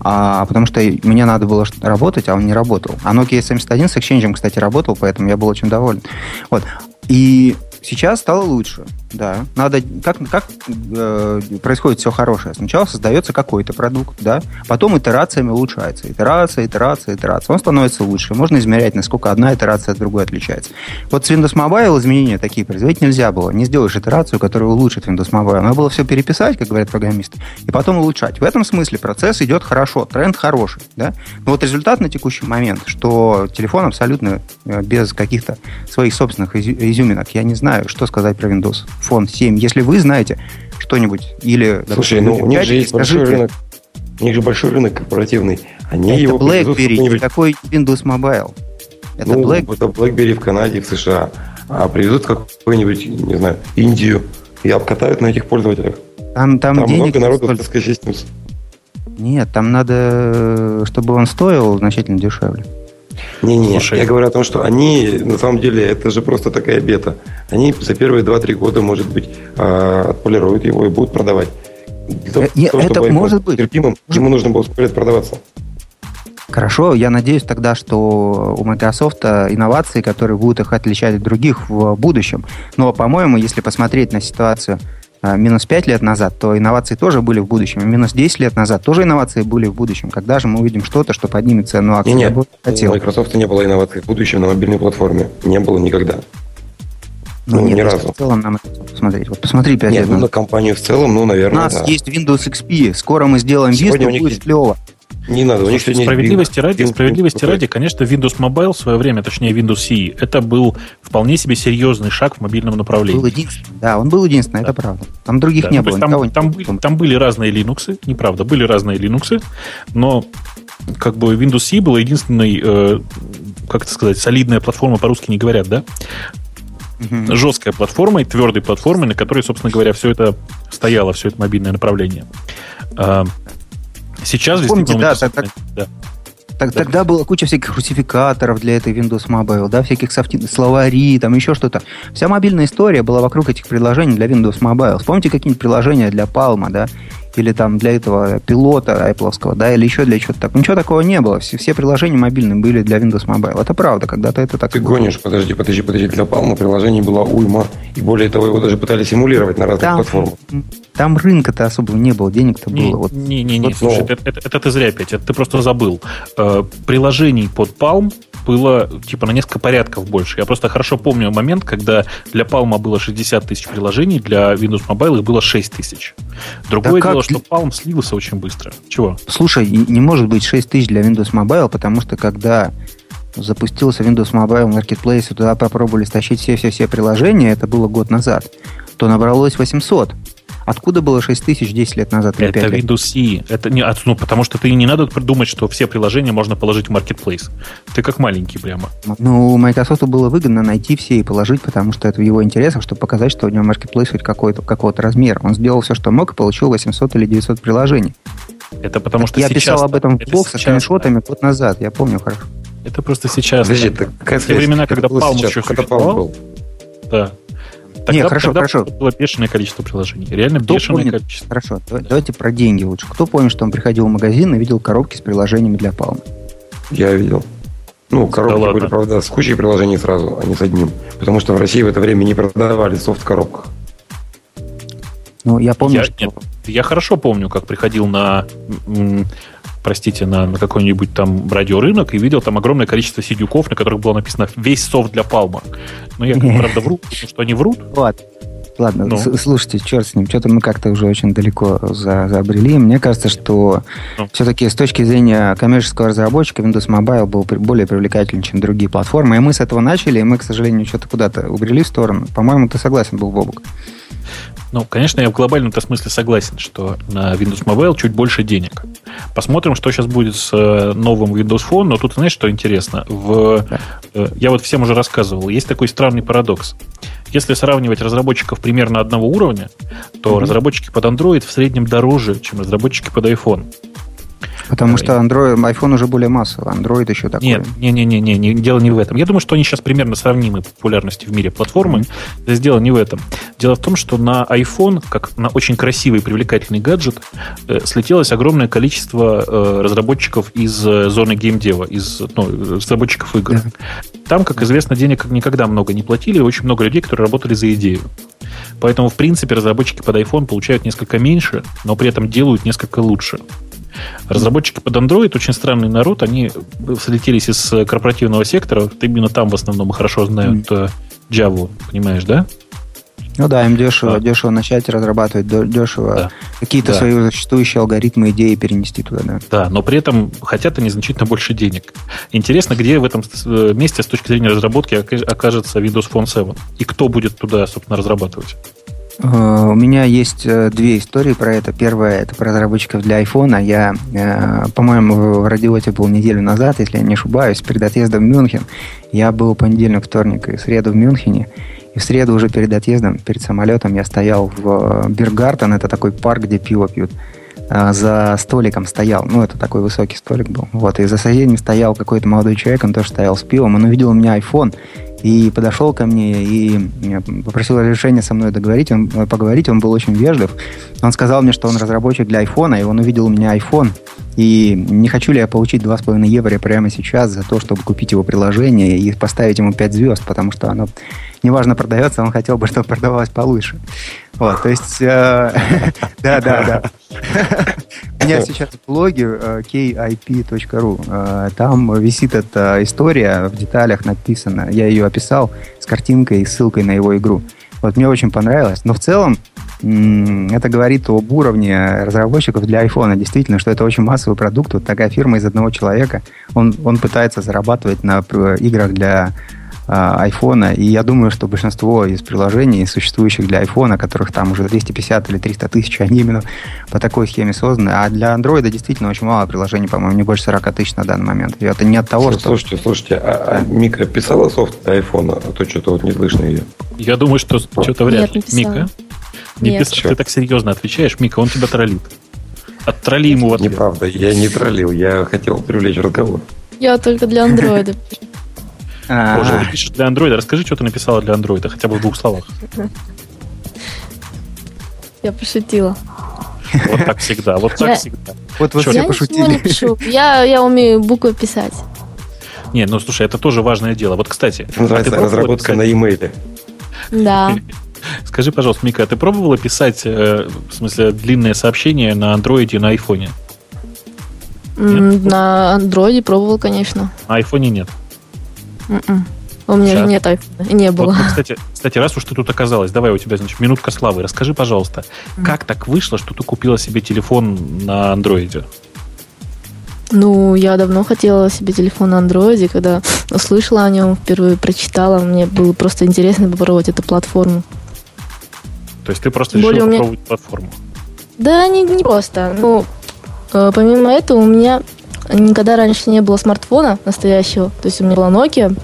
А, потому что мне надо было работать, а он не работал. А Nokia E71 с Exchange, кстати, работал, поэтому я был очень доволен. Вот. И сейчас стало лучше, да. Надо, как, как э, происходит все хорошее? Сначала создается какой-то продукт, да, потом итерациями улучшается. Итерация, итерация, итерация. Он становится лучше. Можно измерять, насколько одна итерация от другой отличается. Вот с Windows Mobile изменения такие производить нельзя было. Не сделаешь итерацию, которая улучшит Windows Mobile. Надо было все переписать, как говорят программисты, и потом улучшать. В этом смысле процесс идет хорошо, тренд хороший, да. Но вот результат на текущий момент, что телефон абсолютно э, без каких-то своих собственных изю- изюминок. Я не знаю, что сказать про Windows Phone 7. Если вы знаете что-нибудь или... Слушай, допустим, ну у них же есть большой скажите, рынок. У них же большой рынок корпоративный. Они Это его BlackBerry, какой-нибудь- такой Windows Mobile. Это ну, Black... это BlackBerry в Канаде, в США. А привезут какую-нибудь, не знаю, Индию и обкатают на этих пользователях. Там, там, Там денег много народу столько- с Cisco Systems. Нет, там надо, э, чтобы он стоил значительно дешевле. Не-не, я говорю о том, что они, на самом деле, это же просто такая бета. Они за первые 2-3 года, может быть, а, отполируют его и будут продавать. Для того, Э, не, чтобы это iPhone может быть. терпимым, ему нужно было сколько лет продаваться. Хорошо, я надеюсь тогда, что у Microsoft инновации, которые будут их отличать от других в будущем. Но, по-моему, если посмотреть на ситуацию минус 5 лет назад, то инновации тоже были в будущем. И минус 10 лет назад тоже инновации были в будущем. Когда же мы увидим что-то, что поднимет цену акций? Не-не, Я бы у хотел. Microsoft не было инноваций в будущем на мобильной платформе. Не было никогда. Ну, ну, нет, ни разу. в целом нам это посмотреть. Вот посмотри 5 Нет, лет ну, на компанию в целом, ну, У наверное, нас да. есть Windows XP. Скоро мы сделаем Сегодня Vista, у них будет есть- клево. Не надо, у них сегодня есть Справедливости Bing. ради, Bing справедливости крутой. ради, конечно, Windows Mobile в свое время, точнее Windows CE, это был вполне себе серьезный шаг в мобильном направлении. Был единственный. Да, он был единственный, это правда. Там других Да, не ну, было. там, не там, было. были, там были разные Linux, неправда, были разные Linux, но как бы Windows CE была единственной, э, как это сказать, солидная платформа, по-русски не говорят, да? Мгм. Жесткая платформа и твердой платформой, на которой, собственно говоря, все это стояло, все это мобильное направление. Сейчас Помните, действительно... да, да. Так- Да. Тогда была куча всяких русификаторов для этой Windows Mobile, да, всяких софти- словари, там еще что-то. Вся мобильная история была вокруг этих приложений для Windows Mobile. Вспомните какие-нибудь приложения для Palma, да, или там для этого пилота Apple, да, или еще для чего-то такого. Ничего такого не было. Все, все приложения мобильные были для Windows Mobile. Это правда, когда-то это так Ты было. гонишь, подожди, подожди, подожди. Для Palma приложений была уйма. И более того, его даже пытались симулировать на разных Там, платформах. там рынка-то особо не было, денег-то не, было. Не-не-не, вот, слушай, это, это, это ты зря опять, это ты просто забыл. Э, приложений под Palm было типа на несколько порядков больше. Я просто хорошо помню момент, когда для Palm было 60 тысяч приложений, для Windows Mobile их было 6 тысяч. Другое да дело? Что Palm слился очень быстро. Чего? Слушай, не может быть 6 тысяч для Windows Mobile, потому что когда запустился Windows Mobile Marketplace, и туда попробовали стащить все-все-все приложения, это было год назад, то набралось 800. Откуда было 6 тысяч 10 лет назад? Это Windows C. Это не, ну, потому что ты не надо придумать, что все приложения можно положить в Marketplace. Ты как маленький прямо. Ну, Microsoft было выгодно найти все и положить, потому что это в его интересах, чтобы показать, что у него Marketplace хоть какой-то, какого-то размера. Он сделал все, что мог, и получил 800 или 900 приложений. Это потому что Я сейчас, писал об этом в блог со скриншотами год назад, я помню хорошо. Это просто сейчас. Подожди, это какая Те времена, когда Palm еще когда Palm был. Да. Тогда, Не, хорошо, тогда хорошо. Было бешеное количество приложений. Реально Кто бешеное помнит? количество. Хорошо, давайте про деньги лучше. Кто помнит, что он приходил в магазин и видел коробки с приложениями для Palm? Я видел. Ну, коробки да были, правда, с кучей приложений сразу, а не с одним. Потому что в России в это время не продавали софт в коробках. Ну, я помню, я, что... Нет, я хорошо помню, как приходил на простите, на, на какой-нибудь там радиорынок и видел там огромное количество сидюков, на которых было написано весь софт для Палма. Но я, правда, вру, потому что они врут. Ладно. Ладно, ну. слушайте, черт с ним, что-то мы как-то уже очень далеко за, забрели. Мне кажется, что ну. все-таки с точки зрения коммерческого разработчика Windows Mobile был более привлекательный, чем другие платформы. И мы с этого начали, и мы, к сожалению, что-то куда-то убрели в сторону. По-моему, ты согласен был, Бобук. Ну, конечно, я в глобальном-то смысле согласен, что на Windows Mobile чуть больше денег. Посмотрим, что сейчас будет с э, новым Windows Phone. Но тут, знаешь, что интересно? В, э, я вот всем уже рассказывал. Есть такой странный парадокс. Если сравнивать разработчиков примерно одного уровня, то mm-hmm. разработчики под Android в среднем дороже, чем разработчики под iPhone. Потому что Android, iPhone уже более массовый, Android еще такой. Нет, не, не, не, не, не, дело не в этом. Я думаю, что они сейчас примерно сравнимы по популярности в мире платформы. Mm-hmm. Дело не в этом. Дело в том, что на iPhone, как на очень красивый и привлекательный гаджет, э, слетелось огромное количество э, разработчиков из э, зоны геймдева, из ну, разработчиков игр. Yeah. Там, как известно, денег никогда много не платили, очень много людей, которые работали за идею. Поэтому, в принципе, разработчики под iPhone получают несколько меньше, но при этом делают несколько лучше. Разработчики под Android очень странный народ, они слетелись из корпоративного сектора, именно там в основном хорошо знают mm. Java, понимаешь, да? Ну да, им дешево, а. дешево начать разрабатывать, дешево да. какие-то да. свои существующие алгоритмы, идеи перенести туда, да. Да, но при этом хотят они значительно больше денег. Интересно, где в этом э, месте с точки зрения разработки окажется Windows Phone 7? И кто будет туда, собственно, разрабатывать? Э, у меня есть э, две истории про это. Первая это про разработчиков для iPhone. Я, э, по-моему, в радиоте был неделю назад, если я не ошибаюсь, перед отъездом в Мюнхен. Я был понедельник, вторник и среду в Мюнхене. И в среду уже перед отъездом, перед самолетом я стоял в Биргартен, это такой парк, где пиво пьют. За столиком стоял, ну, это такой высокий столик был. Вот, и за соседним стоял какой-то молодой человек, он тоже стоял с пивом, он увидел у меня iPhone, и подошел ко мне и попросил разрешения со мной договорить, он, э, поговорить, он был очень вежлив. Он сказал мне, что он разработчик для айфона, и он увидел у меня iPhone, и не хочу ли я получить 2,5 евро прямо сейчас за то, чтобы купить его приложение и поставить ему 5 звезд, потому что оно неважно продается, он хотел бы, чтобы продавалось получше. Вот, то есть, э, да, да, да. У меня сейчас в блоге э, kip.ru, э, там висит эта история, в деталях написана, я ее описал с картинкой и ссылкой на его игру. Вот мне очень понравилось. Но в целом это говорит об уровне разработчиков для iPhone. Действительно, что это очень массовый продукт. Вот такая фирма из одного человека. Он, он пытается зарабатывать на играх для айфона. И я думаю, что большинство из приложений, существующих для айфона, которых там уже 250 или 300 тысяч, они именно по такой схеме созданы. А для андроида действительно очень мало приложений, по-моему, не больше 40 тысяч на данный момент. И это не от того, что... Слушайте, слушайте, а, а Мика писала софт для айфона? А то что-то вот не слышно ее. Я думаю, что что-то вряд ли. Мика? Не Нет. писал. Ты так серьезно отвечаешь, Мика, он тебя троллит. Оттролли ему в ответ. Неправда, я не троллил, я хотел привлечь разговор. Я только для андроида Боже, ты пишешь для андроида. Расскажи, что ты написала для андроида, хотя бы в двух словах. Я пошутила. Вот так всегда, вот так всегда. Вот вы все пошутили. не пишу. Я, я умею буквы писать. Не, ну слушай, это тоже важное дело. Вот, кстати. Называется а разработка на e-mail. Да. Скажи, пожалуйста, Мика, а ты пробовала писать, э, в смысле, длинное сообщение на андроиде и на айфоне? Нет? На андроиде пробовал, конечно. На айфоне нет? Mm-mm. М-м. У меня Сейчас. нет айфона. Не было. Вот, кстати, кстати, раз уж ты тут оказалась, давай у тебя, значит, минутка славы. Расскажи, пожалуйста, mm. как так вышло, что ты купила себе телефон на андроиде? Ну, я давно хотела себе телефон на андроиде, когда услышала о нем, впервые прочитала, мне было просто интересно попробовать эту платформу. То есть ты просто решила меня... попробовать платформу? Да, не, не просто. Ну, э, помимо этого, у меня никогда раньше не было смартфона настоящего. То есть у меня была Nokia.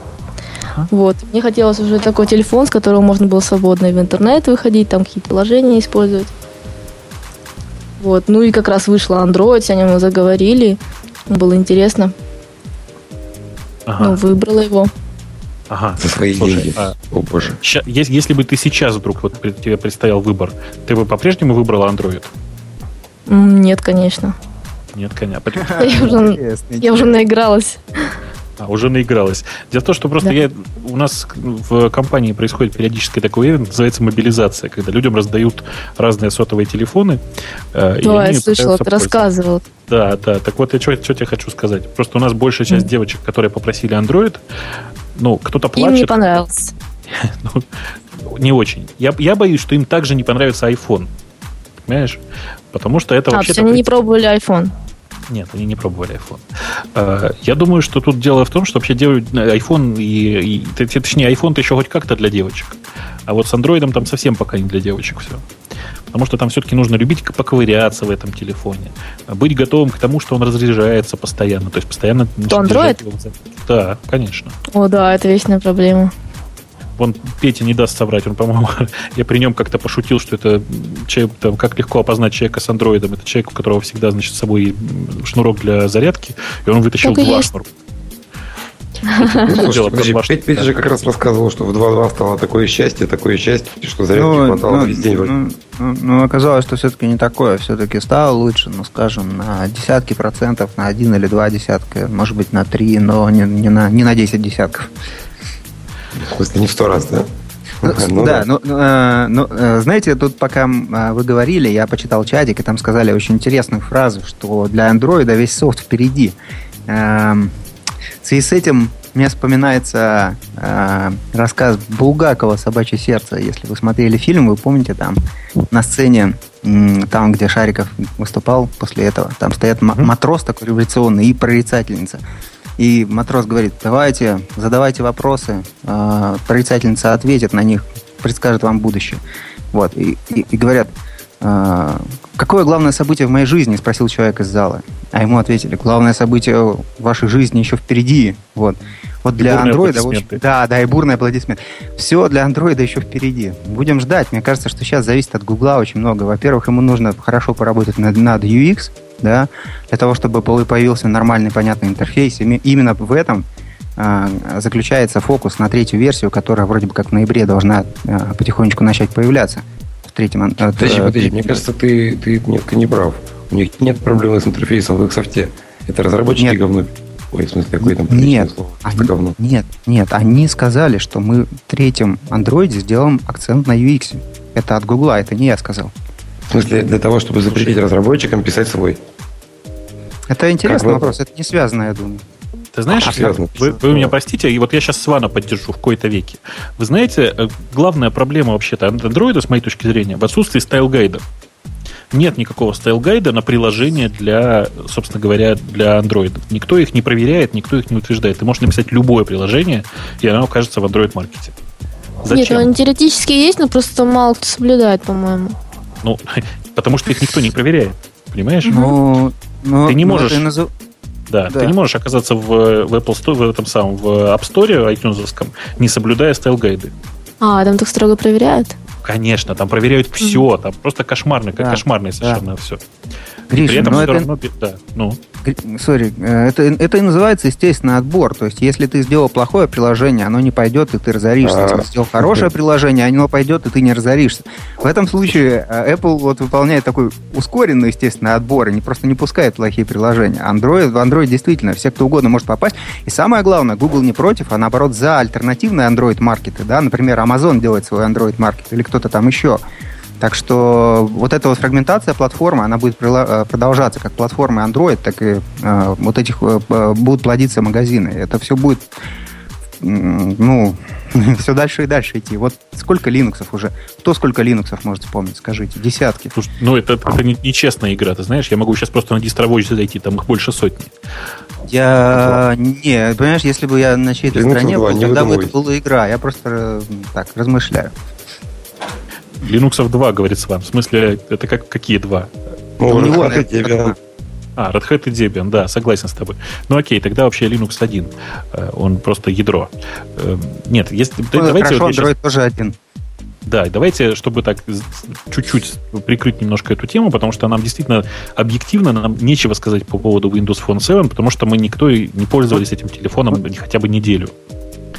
Ага. Вот. Мне хотелось уже такой телефон, с которого можно было свободно в интернет выходить, там какие-то приложения использовать. Вот. Ну и как раз вышла Android, о нем мы заговорили. Было интересно. Ага. Ну, выбрала его. Ага. За свои Слушай, деньги. А, О, боже. Ща, если, если бы ты сейчас вдруг вот тебе предстоял выбор, ты бы по-прежнему выбрала Android? Нет, конечно. Нет, коня. Я уже, я уже наигралась. А, уже наигралась. Дело в том, что просто да. я, у нас в компании происходит периодически такое явление, называется мобилизация, когда людям раздают разные сотовые телефоны. Э, да, я слышала, ты рассказывал. Да, да. Так вот, я что, что тебе хочу сказать. Просто у нас большая часть mm. девочек, которые попросили Android, ну, кто-то плачет. Им не понравился. ну, не очень. Я, я боюсь, что им также не понравится iPhone. Понимаешь? Потому что это а, вообще... А, они не пробовали iPhone. Нет, они не пробовали iPhone. Э, я думаю, что тут дело в том, что вообще делают iPhone и, и точнее, iPhone-то еще хоть как-то для девочек. А вот с Android там совсем пока не для девочек все. Потому что там все-таки нужно любить поковыряться в этом телефоне. Быть готовым к тому, что он разряжается постоянно. То есть постоянно... То Android? Да, конечно. О, да, это вечная проблема. Вон Петя не даст соврать, он, по-моему, я при нем как-то пошутил, что это человек, там, как легко опознать человека с андроидом. Это человек, у которого всегда, значит, с собой шнурок для зарядки, и он вытащил так два шнурка. Ну, слушайте, Петя, Петя же как раз рассказывал, что в 2.2 стало такое счастье, такое счастье, что зарядки ну, хватало ну, весь день. Ну, ну, ну, оказалось, что все-таки не такое. Все-таки стало лучше, ну, скажем, на десятки процентов, на один или два десятка, может быть, на три, но не, не, на, не на десять десятков. В смысле, не в сто раз, да? Ну, ну, да, ну, э, ну, э, знаете, тут пока э, вы говорили, я почитал чатик, и там сказали очень интересную фразу, что для андроида весь софт впереди. Э, в связи с этим мне вспоминается э, рассказ Булгакова «Собачье сердце». Если вы смотрели фильм, вы помните там на сцене, там, где Шариков выступал после этого, там стоят матрос такой революционный и прорицательница. И матрос говорит, давайте, задавайте вопросы, э, прорицательница ответит на них, предскажет вам будущее. Вот, и, и, и говорят, э, какое главное событие в моей жизни, спросил человек из зала. А ему ответили, главное событие в вашей жизни еще впереди. Вот. Вот для андроида... Да, да, и бурный аплодисмент. Все для андроида еще впереди. Будем ждать. Мне кажется, что сейчас зависит от Гугла очень много. Во-первых, ему нужно хорошо поработать над, над UX, да, для того, чтобы появился нормальный, понятный интерфейс. И именно в этом э, заключается фокус на третью версию, которая вроде бы как в ноябре должна э, потихонечку начать появляться. В третьем... Э, подожди, подожди, мне кажется, ты, ты немножко не прав. У них нет проблемы с интерфейсом в их софте. Это разработчики нет. говно. Ой, в смысле, какое там нет, слово? Они, говно. Нет, нет, они сказали, что мы в третьем андроиде сделаем акцент на UX. Это от Гугла, это не я сказал. В смысле, для того, чтобы запретить разработчикам писать свой? Это интересный как вопрос, это не связано, я думаю. Ты знаешь, а, вы, вы меня простите, и вот я сейчас Свана поддержу в какой-то веке. Вы знаете, э, главная проблема вообще-то андроида, с моей точки зрения, в отсутствии style guide а. Нет никакого style guide а на приложение для, собственно говоря, для Android. Никто их не проверяет, никто их не утверждает. Ты можешь написать любое приложение, и оно окажется в Android Market е. Зачем? Нет, они теоретически есть, но просто мало кто соблюдает, по-моему. Ну, потому что их никто не проверяет. Понимаешь? Ну, ну ты не ну, можешь... Назов... Да, да, ты не можешь оказаться в, в Apple Store, в этом самом, в App Store iTunes, не соблюдая style guide ы. А, там так строго проверяют? Конечно, там проверяют все, mm-hmm. там просто кошмарно, как да, кошмарное совершенно да. все. Гриша, При этом но это... равно... Да, ну. Sorry, э, это, это и называется, естественно, отбор. То есть, если ты сделал плохое приложение, оно не пойдет, и ты разоришься. Если ты сделал хорошее приложение, оно пойдет, и ты не разоришься. В этом случае э, Apple вот выполняет такой ускоренный, естественно, отбор, и не, просто не пускает плохие приложения. Android, в Android действительно все, кто угодно может попасть. И самое главное, Google не против, а наоборот за альтернативные Android-маркеты. Да? Например, Amazon делает свой Android-маркет или кто-то там еще. Так что вот эта вот фрагментация платформы, она будет э, продолжаться как платформы Android, так и э, вот этих э, будут плодиться магазины. Это все будет, ну, все дальше и дальше идти. Вот сколько линуксов уже? Кто сколько линуксов может вспомнить? Скажите. Десятки. Слушай, ну, это, это нечестная игра, ты знаешь. Я могу сейчас просто на дистровозе зайти, там их больше сотни. Я... Не, понимаешь, если бы я на чьей-то стороне был, тогда бы это была игра. Я просто так размышляю. Linux 2, говорит с вами. В смысле, это как, какие два? Ну, у него Red Hat и Debian. А, Red Hat и Debian, да, согласен с тобой. Ну окей, тогда вообще Linux 1. Э, он просто ядро. Э, нет, если... Ну, давайте хорошо, вот Android сейчас... тоже один. Да, давайте, чтобы так чуть-чуть прикрыть немножко эту тему, потому что нам действительно объективно нам нечего сказать по поводу Windows Phone 7, потому что мы никто не пользовались этим телефоном хотя бы неделю.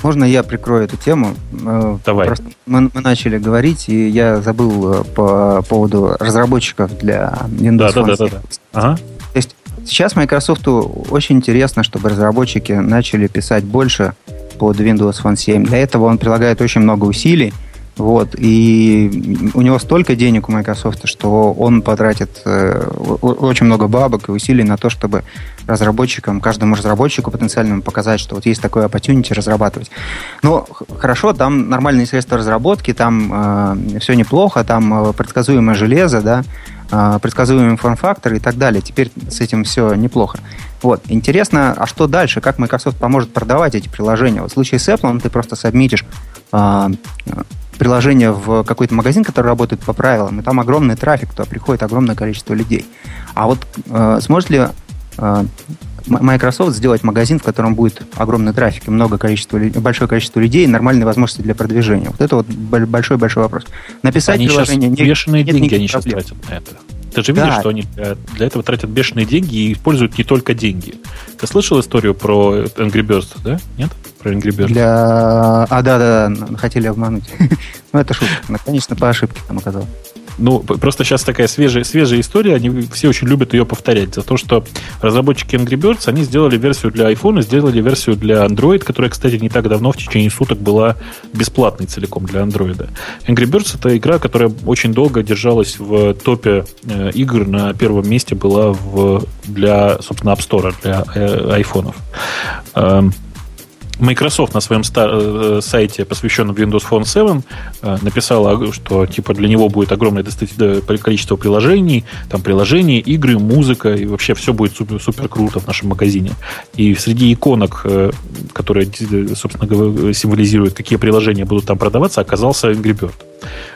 Можно я прикрою эту тему? Э, Давай. Просто мы, мы начали говорить, и я забыл э, по поводу разработчиков для Windows да, Phone. Да, да, да, да. Ага. То есть сейчас Microsoft очень интересно, чтобы разработчики начали писать больше под Windows Phone 7. Для этого он прилагает очень много усилий. Вот, и у него столько денег у Microsoft, что он потратит э, очень много бабок и усилий на то, чтобы разработчикам, каждому разработчику потенциальному показать, что вот есть такое opportunity разрабатывать. Но хорошо, там нормальные средства разработки, там э, все неплохо, там э, предсказуемое железо, да, э, предсказуемый форм-фактор и так далее. Теперь с этим все неплохо. Вот. Интересно, а что дальше? Как Microsoft поможет продавать эти приложения? Вот в случае с Apple ты просто сабмитишь э, приложение в какой-то магазин, который работает по правилам, и там огромный трафик, туда приходит огромное количество людей. А вот э, сможет ли э, Microsoft сделать магазин, в котором будет огромный трафик и много количества, большое количество людей и нормальные возможности для продвижения? Вот это вот большой-большой вопрос. Написать они приложение... Сейчас бешеные нет, деньги они сейчас тратят на это. Ты же видишь, да. что они э, для этого тратят бешеные деньги и используют не только деньги. Ты слышал историю про Angry Birds, да? Нет? Про Angry Birds. Для... А, да-да, хотели обмануть. ну, это шутка. Конечно, по ошибке там оказалось. Ну, просто сейчас такая свежая, свежая история, они все очень любят ее повторять. За то, что разработчики Angry Birds, они сделали версию для iPhone, сделали версию для Android, которая, кстати, не так давно, в течение суток была бесплатной целиком для Android. Angry Birds — это игра, которая очень долго держалась в топе э, игр. На первом месте была в, для, собственно, App Store, для э, айфонов. Microsoft на своем э, сайте, посвященном Windows Phone 7, э, написала, что типа для него будет огромное количество приложений, там приложения, игры, музыка, и вообще все будет супер, супер круто в нашем магазине. И среди иконок, э, которые, собственно говоря, символизируют, какие приложения будут там продаваться, оказался Angry Bird.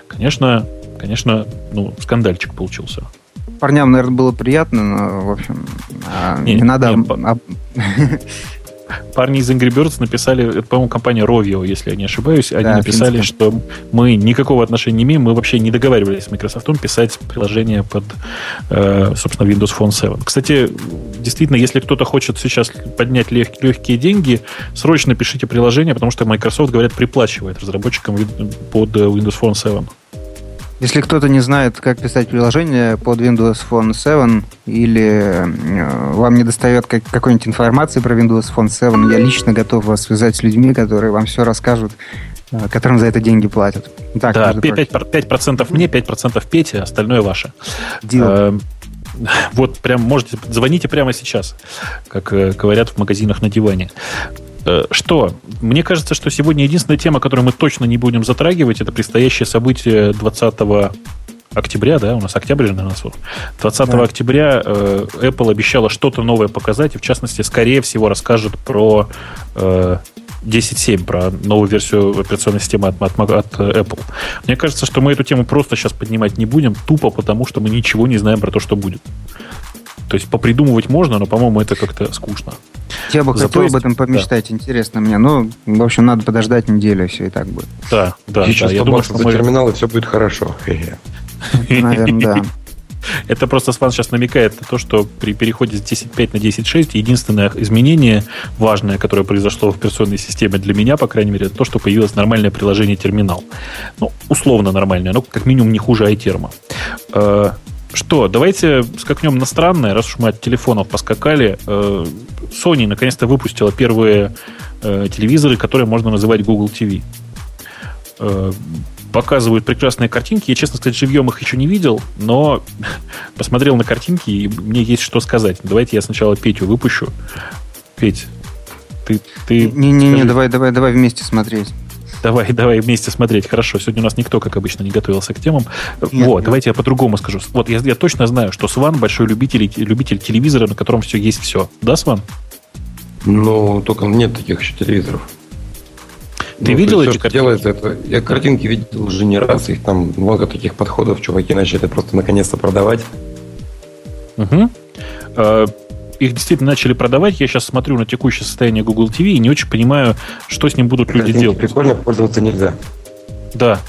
Конечно, конечно, ну, скандальчик получился парням, наверное, было приятно, но, в общем, а, не, не надо... Не, парни из Angry Birds написали, это, по-моему, компания Rovio, если я не ошибаюсь, они да, написали, финская. что мы никакого отношения не имеем, мы вообще не договаривались с Microsoft писать приложение под, э, собственно, Windows Phone 7. Кстати, действительно, если кто-то хочет сейчас поднять лег- легкие деньги, срочно пишите приложение, потому что Microsoft, говорят, приплачивает разработчикам под Windows Phone 7. Если кто-то не знает, как писать приложение под Windows Phone 7 или э, вам не достает как, какой-нибудь информации про Windows Phone 7, я лично готов вас связать с людьми, которые вам все расскажут, э, которым за это деньги платят. Так, да, 5%, 5% мне, 5% Пете, остальное ваше. Deal. Э, вот прям можете, звоните прямо сейчас, как говорят в магазинах на диване. Э, что? Мне кажется, что сегодня единственная тема, которую мы точно не будем затрагивать, это предстоящее событие 20 октября, да, у нас октябрь же на носу. 20 да. октября э, Apple обещала что-то новое показать, и в частности, скорее всего, расскажет про э, 10.7, про новую версию операционной системы от, от, от Apple. Мне кажется, что мы эту тему просто сейчас поднимать не будем, тупо потому, что мы ничего не знаем про то, что будет. То есть попридумывать можно, но, по-моему, это как-то скучно. Я бы Зато хотел есть... об этом помечтать, да. интересно мне. Ну, в общем, надо подождать неделю, все и так будет. Да, да. Сейчас да, я думаю, что мы... терминалы все будет хорошо. Наверное, да. Это просто Сван сейчас намекает на то, что при переходе с 10.5 на 10.6 единственное изменение важное, которое произошло в операционной системе для меня, по крайней мере, это то, что появилось нормальное приложение терминал. Ну, условно нормальное, но как минимум не хуже iTerm. Э, что, давайте скакнем на странное, раз уж мы от телефонов поскакали. Э, Sony наконец-то выпустила первые э, телевизоры, которые можно называть Google TV показывают прекрасные картинки. Я, честно сказать, живьем их еще не видел, но посмотрел на картинки, и мне есть что сказать. Давайте я сначала Петю выпущу. Петь, ты... ты Не-не-не, давай, давай, давай вместе смотреть. Давай, давай вместе смотреть. Хорошо. Сегодня у нас никто, как обычно, не готовился к темам. Нет, вот, нет. давайте я по-другому скажу. Вот я, я точно знаю, что Сван большой любитель, любитель телевизора, на котором все есть все. Да, Сван? Ну, только нет таких еще телевизоров. Ты ну, видел эти картинки? Делается это, я картинки видел уже не раз, их там много таких подходов, чуваки начали просто наконец-то продавать. Угу. Их действительно начали продавать. Я сейчас смотрю на текущее состояние Google TV и не очень понимаю, что с ним будут картинки люди делать. Прикольно пользоваться нельзя. Да.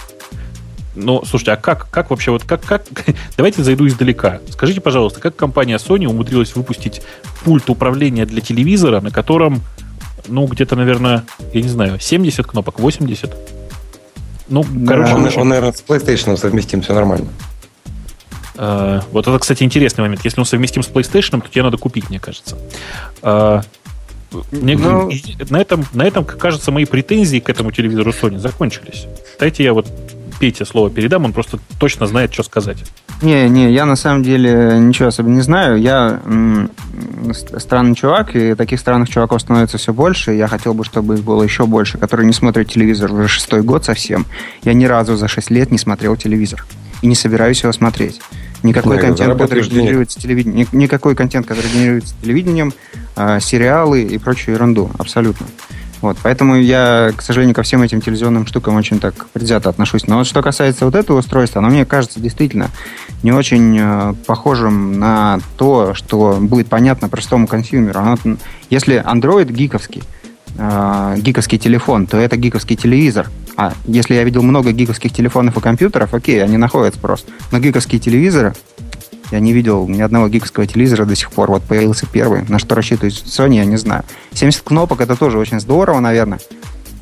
Ну, слушайте, а как, как вообще, вот как, как... Давайте зайду издалека. Скажите, пожалуйста, как компания Sony умудрилась выпустить пульт управления для телевизора, на котором ну, где-то, наверное, я не знаю, 70 кнопок, 80. Ну, да, короче... Он, он, наверное, с PlayStation совместим, все нормально. Uh, вот это, кстати, интересный момент. Если он совместим с PlayStation, то тебе надо купить, мне кажется. Uh, мне, Но... Ну, на, этом, на этом, кажется, мои претензии к этому телевизору Sony закончились. Дайте я вот Пете слово передам, он просто точно знает, что сказать. Не, не, я на самом деле ничего особо не знаю. Я м- странный чувак, и таких странных чуваков становится все больше. Я хотел бы, чтобы их было еще больше, которые не смотрят телевизор уже шестой год совсем. Я ни разу за шесть лет не смотрел телевизор. И не собираюсь его смотреть. Никакой контент, который генерируется телевидением, никакой контент, который генерируется телевидением, э, сериалы и прочую ерунду, абсолютно. Вот, поэтому я, к сожалению, ко всем этим телевизионным штукам очень так предвзято отношусь. Но вот что касается вот этого устройства, оно мне кажется действительно не очень э, похожим на то, что будет понятно простому консюмеру. Оно, если Android гиковский, э, гиковский телефон, то это гиковский телевизор. А если я видел много гиковских телефонов и компьютеров, окей, они находятся просто. Но гиковские телевизоры я не видел ни одного гиковского телевизора до сих пор. Вот появился первый. На что рассчитывает Sony, я не знаю. 70 кнопок это тоже очень здорово, наверное.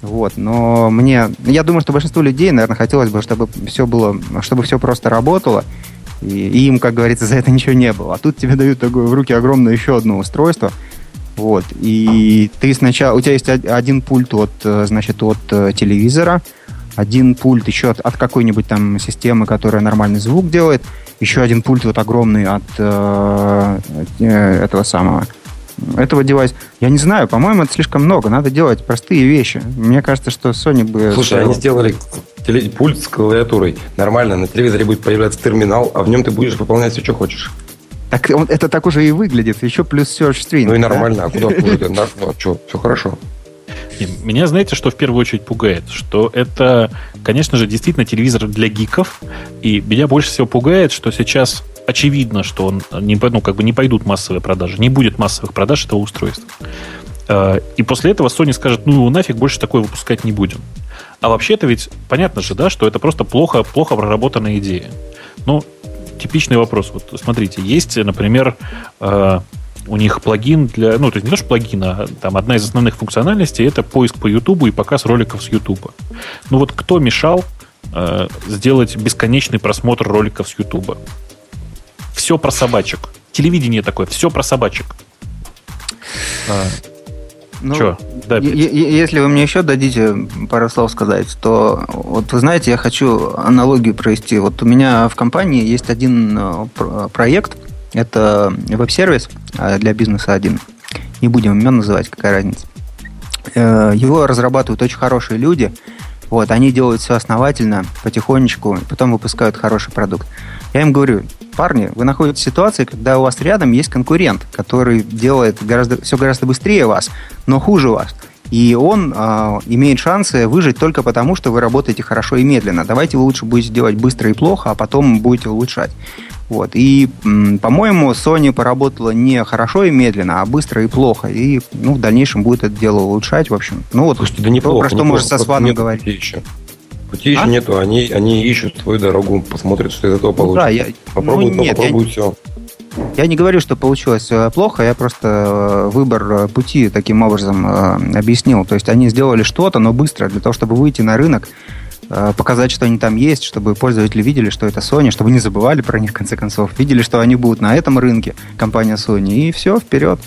Вот, но мне, я думаю, что большинству людей, наверное, хотелось бы, чтобы все было, чтобы все просто работало, и, и им, как говорится, за это ничего не было. А тут тебе дают такое в руки огромное еще одно устройство, вот, и ты сначала, у тебя есть один пульт от, э, значит, от э, телевизора, один пульт еще от, от какой-нибудь там системы, которая нормальный звук делает, еще один пульт вот огромный от э, э, этого самого этого девайса. Я не знаю, по-моему, это слишком много. Надо делать простые вещи. Мне кажется, что Sony бы... Слушай, они сделали пульт с клавиатурой. Нормально, на телевизоре будет появляться терминал, а в нем ты будешь выполнять все, что хочешь. Так он, это так уже и выглядит. Еще плюс search string. Ну и нормально, да? а куда хуже? Ну, что, все хорошо. Меня, знаете, что в первую очередь пугает? Что это, конечно же, действительно телевизор для гиков. И меня больше всего пугает, что сейчас очевидно, что он не, ну, как бы не пойдут массовые продажи. Не будет массовых продаж этого устройства. А, и после этого Sony скажет, ну нафиг, больше такое выпускать не будем. А вообще-то ведь понятно же, да, что это просто плохо, плохо проработанная идея. Ну, типичный вопрос. Вот смотрите, есть, например, а, у них плагин для... Ну, то есть не то, что плагин, а там одна из основных функциональностей это поиск по YouTube и показ роликов с YouTube. Ну вот кто мешал э, сделать бесконечный просмотр роликов с YouTube? Все про собачек. Телевидение такое, все про собачек. Ну, Че? Да, если вы мне еще дадите пару слов сказать, то вот вы знаете, я хочу аналогию провести. Вот у меня в компании есть один э, проект, это веб-сервис а, для бизнеса один. Не будем имен называть, какая разница. Э, его разрабатывают очень хорошие люди. Вот, они делают все основательно, потихонечку, потом выпускают хороший продукт. Я им говорю, парни, вы находитесь в ситуации, когда у вас рядом есть конкурент, который делает гораздо, все гораздо быстрее вас, но хуже вас. И он э, имеет шансы выжить только потому, что вы работаете хорошо и медленно. Давайте вы лучше будете делать быстро и плохо, а потом будете улучшать. Вот. И, по-моему, Sony поработала не хорошо и медленно, а быстро и плохо. И ну, в дальнейшем будет это дело улучшать, в общем. Ну вот, Слушайте, да неплохо, про что неплохо. можно со Сваном говорить. Еще. Пути еще а? нету, они, они ищут свою дорогу, посмотрят, что из этого получится. Ну, да, я, попробуют, ну, нет, попробуют я, все. Я не говорю, что получилось э, плохо, я просто э, выбор э, пути таким образом объяснил. То есть они сделали что-то, но быстро, для того, чтобы выйти на рынок, показать, что они там есть, чтобы пользователи видели, что это Sony, чтобы не забывали про них в конце концов, видели, что они будут на этом рынке, компания Sony, и все, вперед.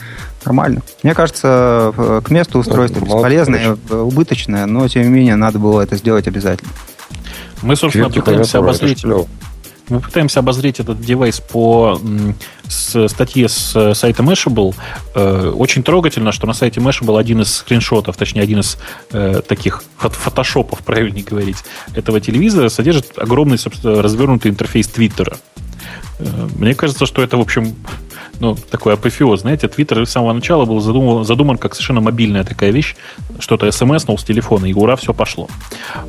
Нормально. Мне кажется, к месту устройство ну, бесполезное, убыточное, но тем не менее надо было это сделать обязательно. Мы, собственно, пытаемся обозреть мы пытаемся обозреть этот девайс по с, статье с сайта Mashable. Э, очень трогательно, что на сайте Mashable один из скриншотов, точнее, один из э, таких фотошопов, правильнее говорить, этого телевизора содержит огромный, собственно, развернутый интерфейс Твиттера. Э, мне кажется, что это, в общем, ну, такой апофеоз. Знаете, Твиттер с самого начала был задуман, задуман как совершенно мобильная такая вещь. Что-то смс-нул с телефона, и ура, все пошло.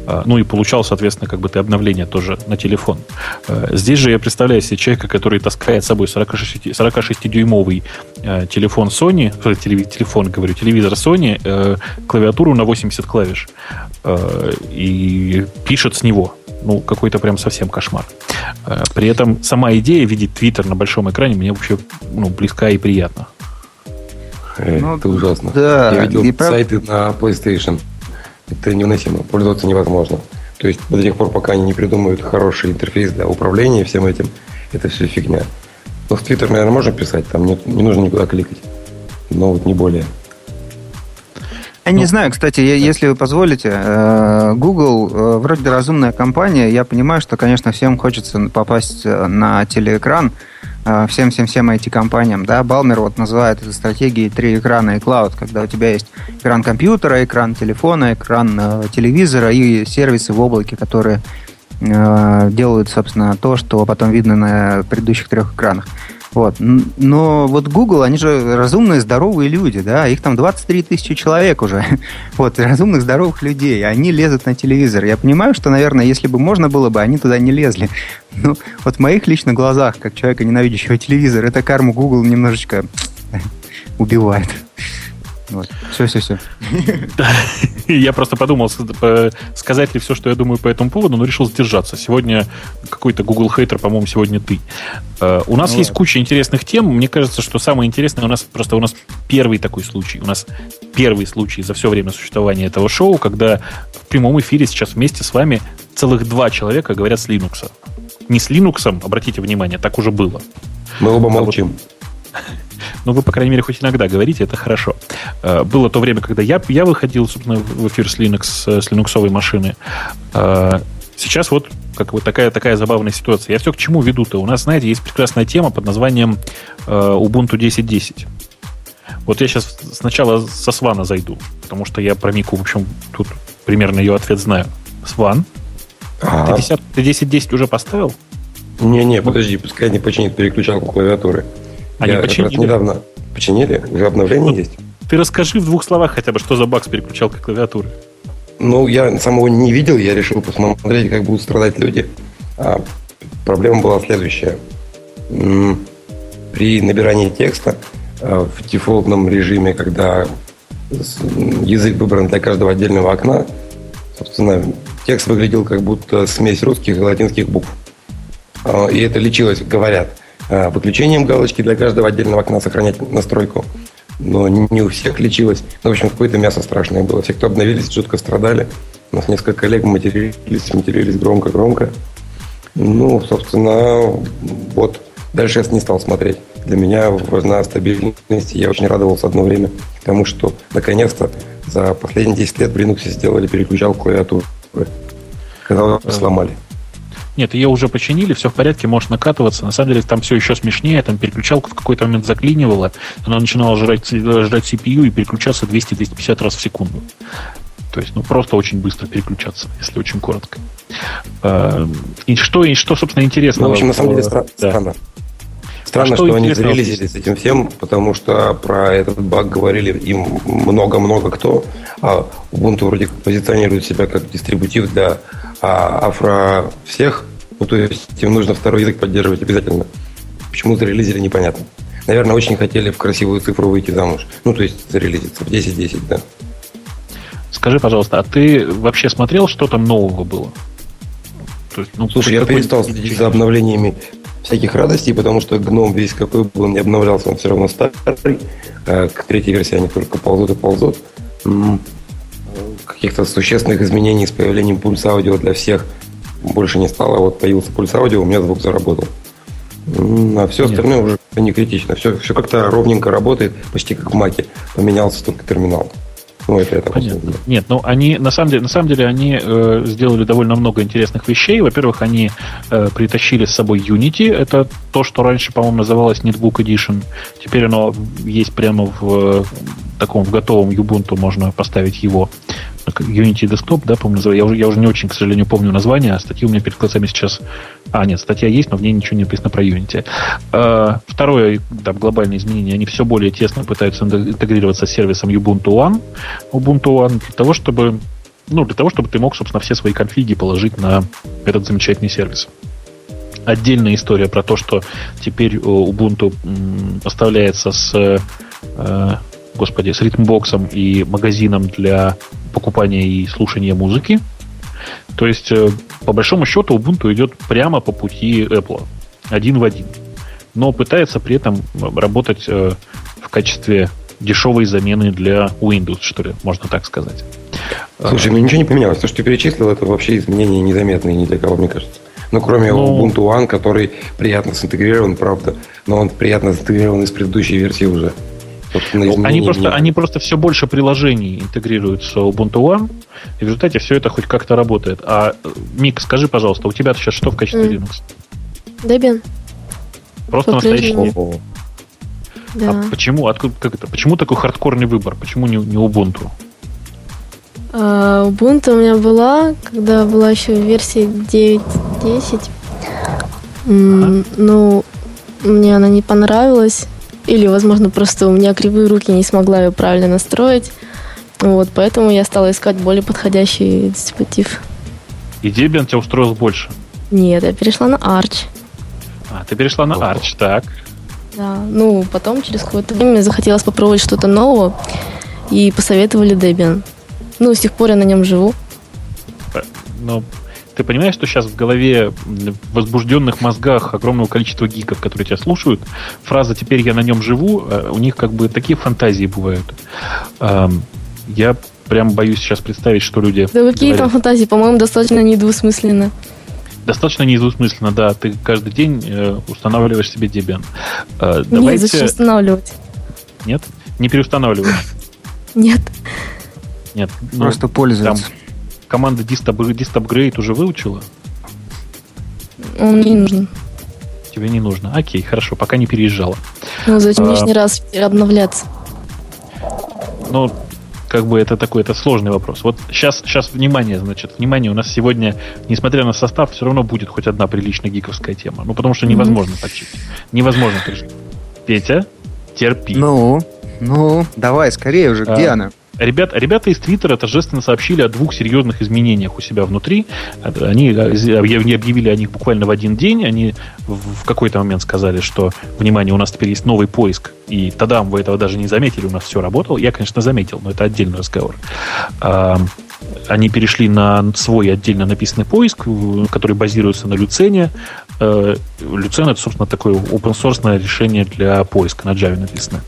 А, ну и получал, соответственно, как бы ты обновление тоже на телефон. А, здесь же я представляю себе человека, который таскает с собой 46-дюймовый а, телефон Sony, э, телефон, говорю, телевизор Sony, э, клавиатуру на 80 клавиш и пишет с него ну, какой-то прям совсем кошмар. Э, при этом сама идея видеть Твиттер на большом экране мне вообще ну, близка и приятна. Э, ну, это ужасно. Да, Я видел прав... сайты на PlayStation. Это невыносимо. Пользоваться невозможно. То есть до тех пор, пока они не придумают хороший интерфейс для управления всем этим, это все фигня. Но в Твиттер, наверное, можно писать, там не, не нужно никуда кликать. Но вот не более. Я ну, не знаю, кстати, я, если вы позволите, э, Google э, вроде разумная компания. Я понимаю, что, конечно, всем хочется попасть э, на телеэкран, всем-всем-всем IT-компаниям. Да? Балмер вот называет это стратегией три экрана и клауд, когда у тебя есть экран компьютера, экран телефона, экран телевизора и сервисы в облаке, которые делают, собственно, то, что потом видно на предыдущих трех экранах. Вот. Но вот Google, они же разумные, здоровые люди, да, их там 23 тысячи человек уже, вот, разумных, здоровых людей, они лезут на телевизор. Я понимаю, что, наверное, если бы можно было бы, они туда не лезли. Ну, вот в моих лично глазах, как человека, ненавидящего телевизор, эта карму Google немножечко убивает. Вот. Все, все, все. Я просто подумал, сказать ли все, что я думаю по этому поводу, но решил сдержаться. Сегодня какой-то Google хейтер, по-моему, сегодня ты. Э, у нас ну, есть куча интересных тем. Мне кажется, что самое интересное у нас просто у нас первый такой случай. У нас первый случай за все время существования этого шоу, когда в прямом эфире сейчас вместе с вами целых два человека говорят с Linux. Не с Linux, обратите внимание, так уже было. Мы оба молчим. Но вы, по крайней мере, хоть иногда говорите, это хорошо. Э, было то время, когда я, я выходил, собственно, в эфир с Linux, с линуксовой машины. Э, сейчас вот как вот такая, такая забавная ситуация. Я все к чему веду-то? У нас, знаете, есть прекрасная тема под названием э, Ubuntu 10.10. Вот я сейчас сначала со Свана зайду, потому что я про Мику, в общем, тут примерно ее ответ знаю. Сван, ага. ты 10.10 уже поставил? Не-не, подожди, пускай не починит переключалку клавиатуры. Они Я починили? недавно починили, уже обновление ну, есть. Ты расскажи в двух словах хотя бы, что за баг с переключалкой клавиатуры. Ну, я самого не видел, я решил посмотреть, как будут страдать люди. А проблема была следующая. При набирании текста а, в дефолтном режиме, когда язык выбран для каждого отдельного окна, собственно, текст выглядел как будто смесь русских и латинских букв. А, и это лечилось, говорят, выключением галочки для каждого отдельного окна сохранять настройку. Но не у всех лечилось. Ну, в общем, какое-то мясо страшное было. Все, кто обновились, жутко страдали. У нас несколько коллег матерились, матерились громко-громко. Ну, собственно, вот. Дальше я не стал смотреть. Для меня важна стабильность. Я очень радовался одно время тому, что наконец-то за последние 10 лет в Linux сделали переключал клавиатуру. Когда сломали. Нет, ее уже починили, все в порядке, можешь накатываться. На самом деле там все еще смешнее, там переключалку в какой-то момент заклинивала, она начинала жрать, жрать CPU и переключаться 200-250 раз в секунду. То есть, ну, просто очень быстро переключаться, если очень коротко. А, и что, и что собственно, интересно? Ну, в общем, на самом деле, стра- да. странно. Странно, а что, что они зарелизили с этим всем, потому что про этот баг говорили им много-много кто, а Ubuntu вроде позиционирует себя как дистрибутив для а афро всех, ну, то есть им нужно второй язык поддерживать обязательно. Почему зарелизили, непонятно. Наверное, очень хотели в красивую цифру выйти замуж. Ну, то есть зарелизиться в 10-10, да. Скажи, пожалуйста, а ты вообще смотрел, что там нового было? То есть, ну, Слушай, я перестал следить за обновлениями всяких радостей, потому что гном весь какой бы он не обновлялся, он все равно старый. Э, к третьей версии они только ползут и ползут. Каких-то существенных изменений с появлением пульса аудио для всех больше не стало. Вот появился пульс аудио, у меня звук заработал. А все Нет. остальное уже не критично. Все, все как-то ровненько работает, почти как в Маке. Поменялся только терминал. Ну, это, это Понятно. Нет, ну они на самом деле, на самом деле они э, сделали довольно много интересных вещей. Во-первых, они э, притащили с собой Unity. Это то, что раньше, по-моему, называлось Netbook Edition. Теперь оно есть прямо в таком в готовом Ubuntu можно поставить его. Unity Desktop, да, по-моему, я уже, я уже не очень, к сожалению, помню название, а статьи у меня перед глазами сейчас... А, нет, статья есть, но в ней ничего не написано про Unity. А, второе, там, глобальное изменение, они все более тесно пытаются интегрироваться с сервисом Ubuntu One, Ubuntu One для того, чтобы ну, для того, чтобы ты мог, собственно, все свои конфиги положить на этот замечательный сервис. Отдельная история про то, что теперь Ubuntu поставляется с э, господи, с ритмбоксом и магазином для покупания и слушания музыки. То есть, э, по большому счету, Ubuntu идет прямо по пути Apple. Один в один. Но пытается при этом работать э, в качестве дешевой замены для Windows, что ли, можно так сказать. Слушай, ну ничего не поменялось. То, что ты перечислил, это вообще изменения незаметные ни для кого, мне кажется. Ну, кроме ну, Ubuntu One, который приятно синтегрирован, правда, но он приятно синтегрирован из предыдущей версии уже. Они просто, они просто все больше приложений интегрируют с Ubuntu One, и в результате все это хоть как-то работает. А, Мик, скажи, пожалуйста, у тебя сейчас что в качестве mm. Linux? Debian. Просто настоящий Debian. Да. А почему, откуда, как это, почему такой хардкорный выбор? Почему не, не Ubuntu? Uh, Ubuntu у меня была, когда была еще версия 9.10. Ага. Ну, мне она не понравилась. Или, возможно, просто у меня кривые руки, не смогла ее правильно настроить. Вот, поэтому я стала искать более подходящий дистрибутив. И Debian тебя устроил больше? Нет, я перешла на Arch. А, ты перешла на Arch, так. Да, ну, потом через какое-то время захотелось попробовать что-то нового, и посоветовали Debian. Ну, с тех пор я на нем живу. Э, ну, ты понимаешь, что сейчас в голове в возбужденных мозгах огромного количества гиков, которые тебя слушают, фраза «теперь я на нем живу», э, у них как бы такие фантазии бывают. Я прям боюсь сейчас представить, что люди... Да какие говорят. там фантазии? По-моему, достаточно недвусмысленно. Достаточно недвусмысленно, да. Ты каждый день э, устанавливаешь себе Debian. Э, давайте... Нет, зачем устанавливать? Нет? Не переустанавливаешь? Нет. Нет. Ну, Просто пользоваться. Там, команда Dist уже выучила? Он не нужен. Тебе не нужно. Окей, хорошо, пока не переезжала. Ну, зачем а, лишний раз обновляться? Ну, как бы это такой, это сложный вопрос. Вот сейчас, сейчас внимание, значит, внимание, у нас сегодня, несмотря на состав, все равно будет хоть одна приличная гиковская тема. Ну, потому что невозможно mm-hmm. почти. Невозможно пережить. Петя, терпи. Ну, ну, давай, скорее уже, где а, она? Ребят, ребята из Твиттера торжественно сообщили о двух серьезных изменениях у себя внутри. Они объявили о них буквально в один день. Они в какой-то момент сказали, что, внимание, у нас теперь есть новый поиск. И тогда вы этого даже не заметили, у нас все работало. Я, конечно, заметил, но это отдельный разговор. А, они перешли на свой отдельно написанный поиск, который базируется на Люцене. Люцен — это, собственно, такое open-source решение для поиска на Java написано.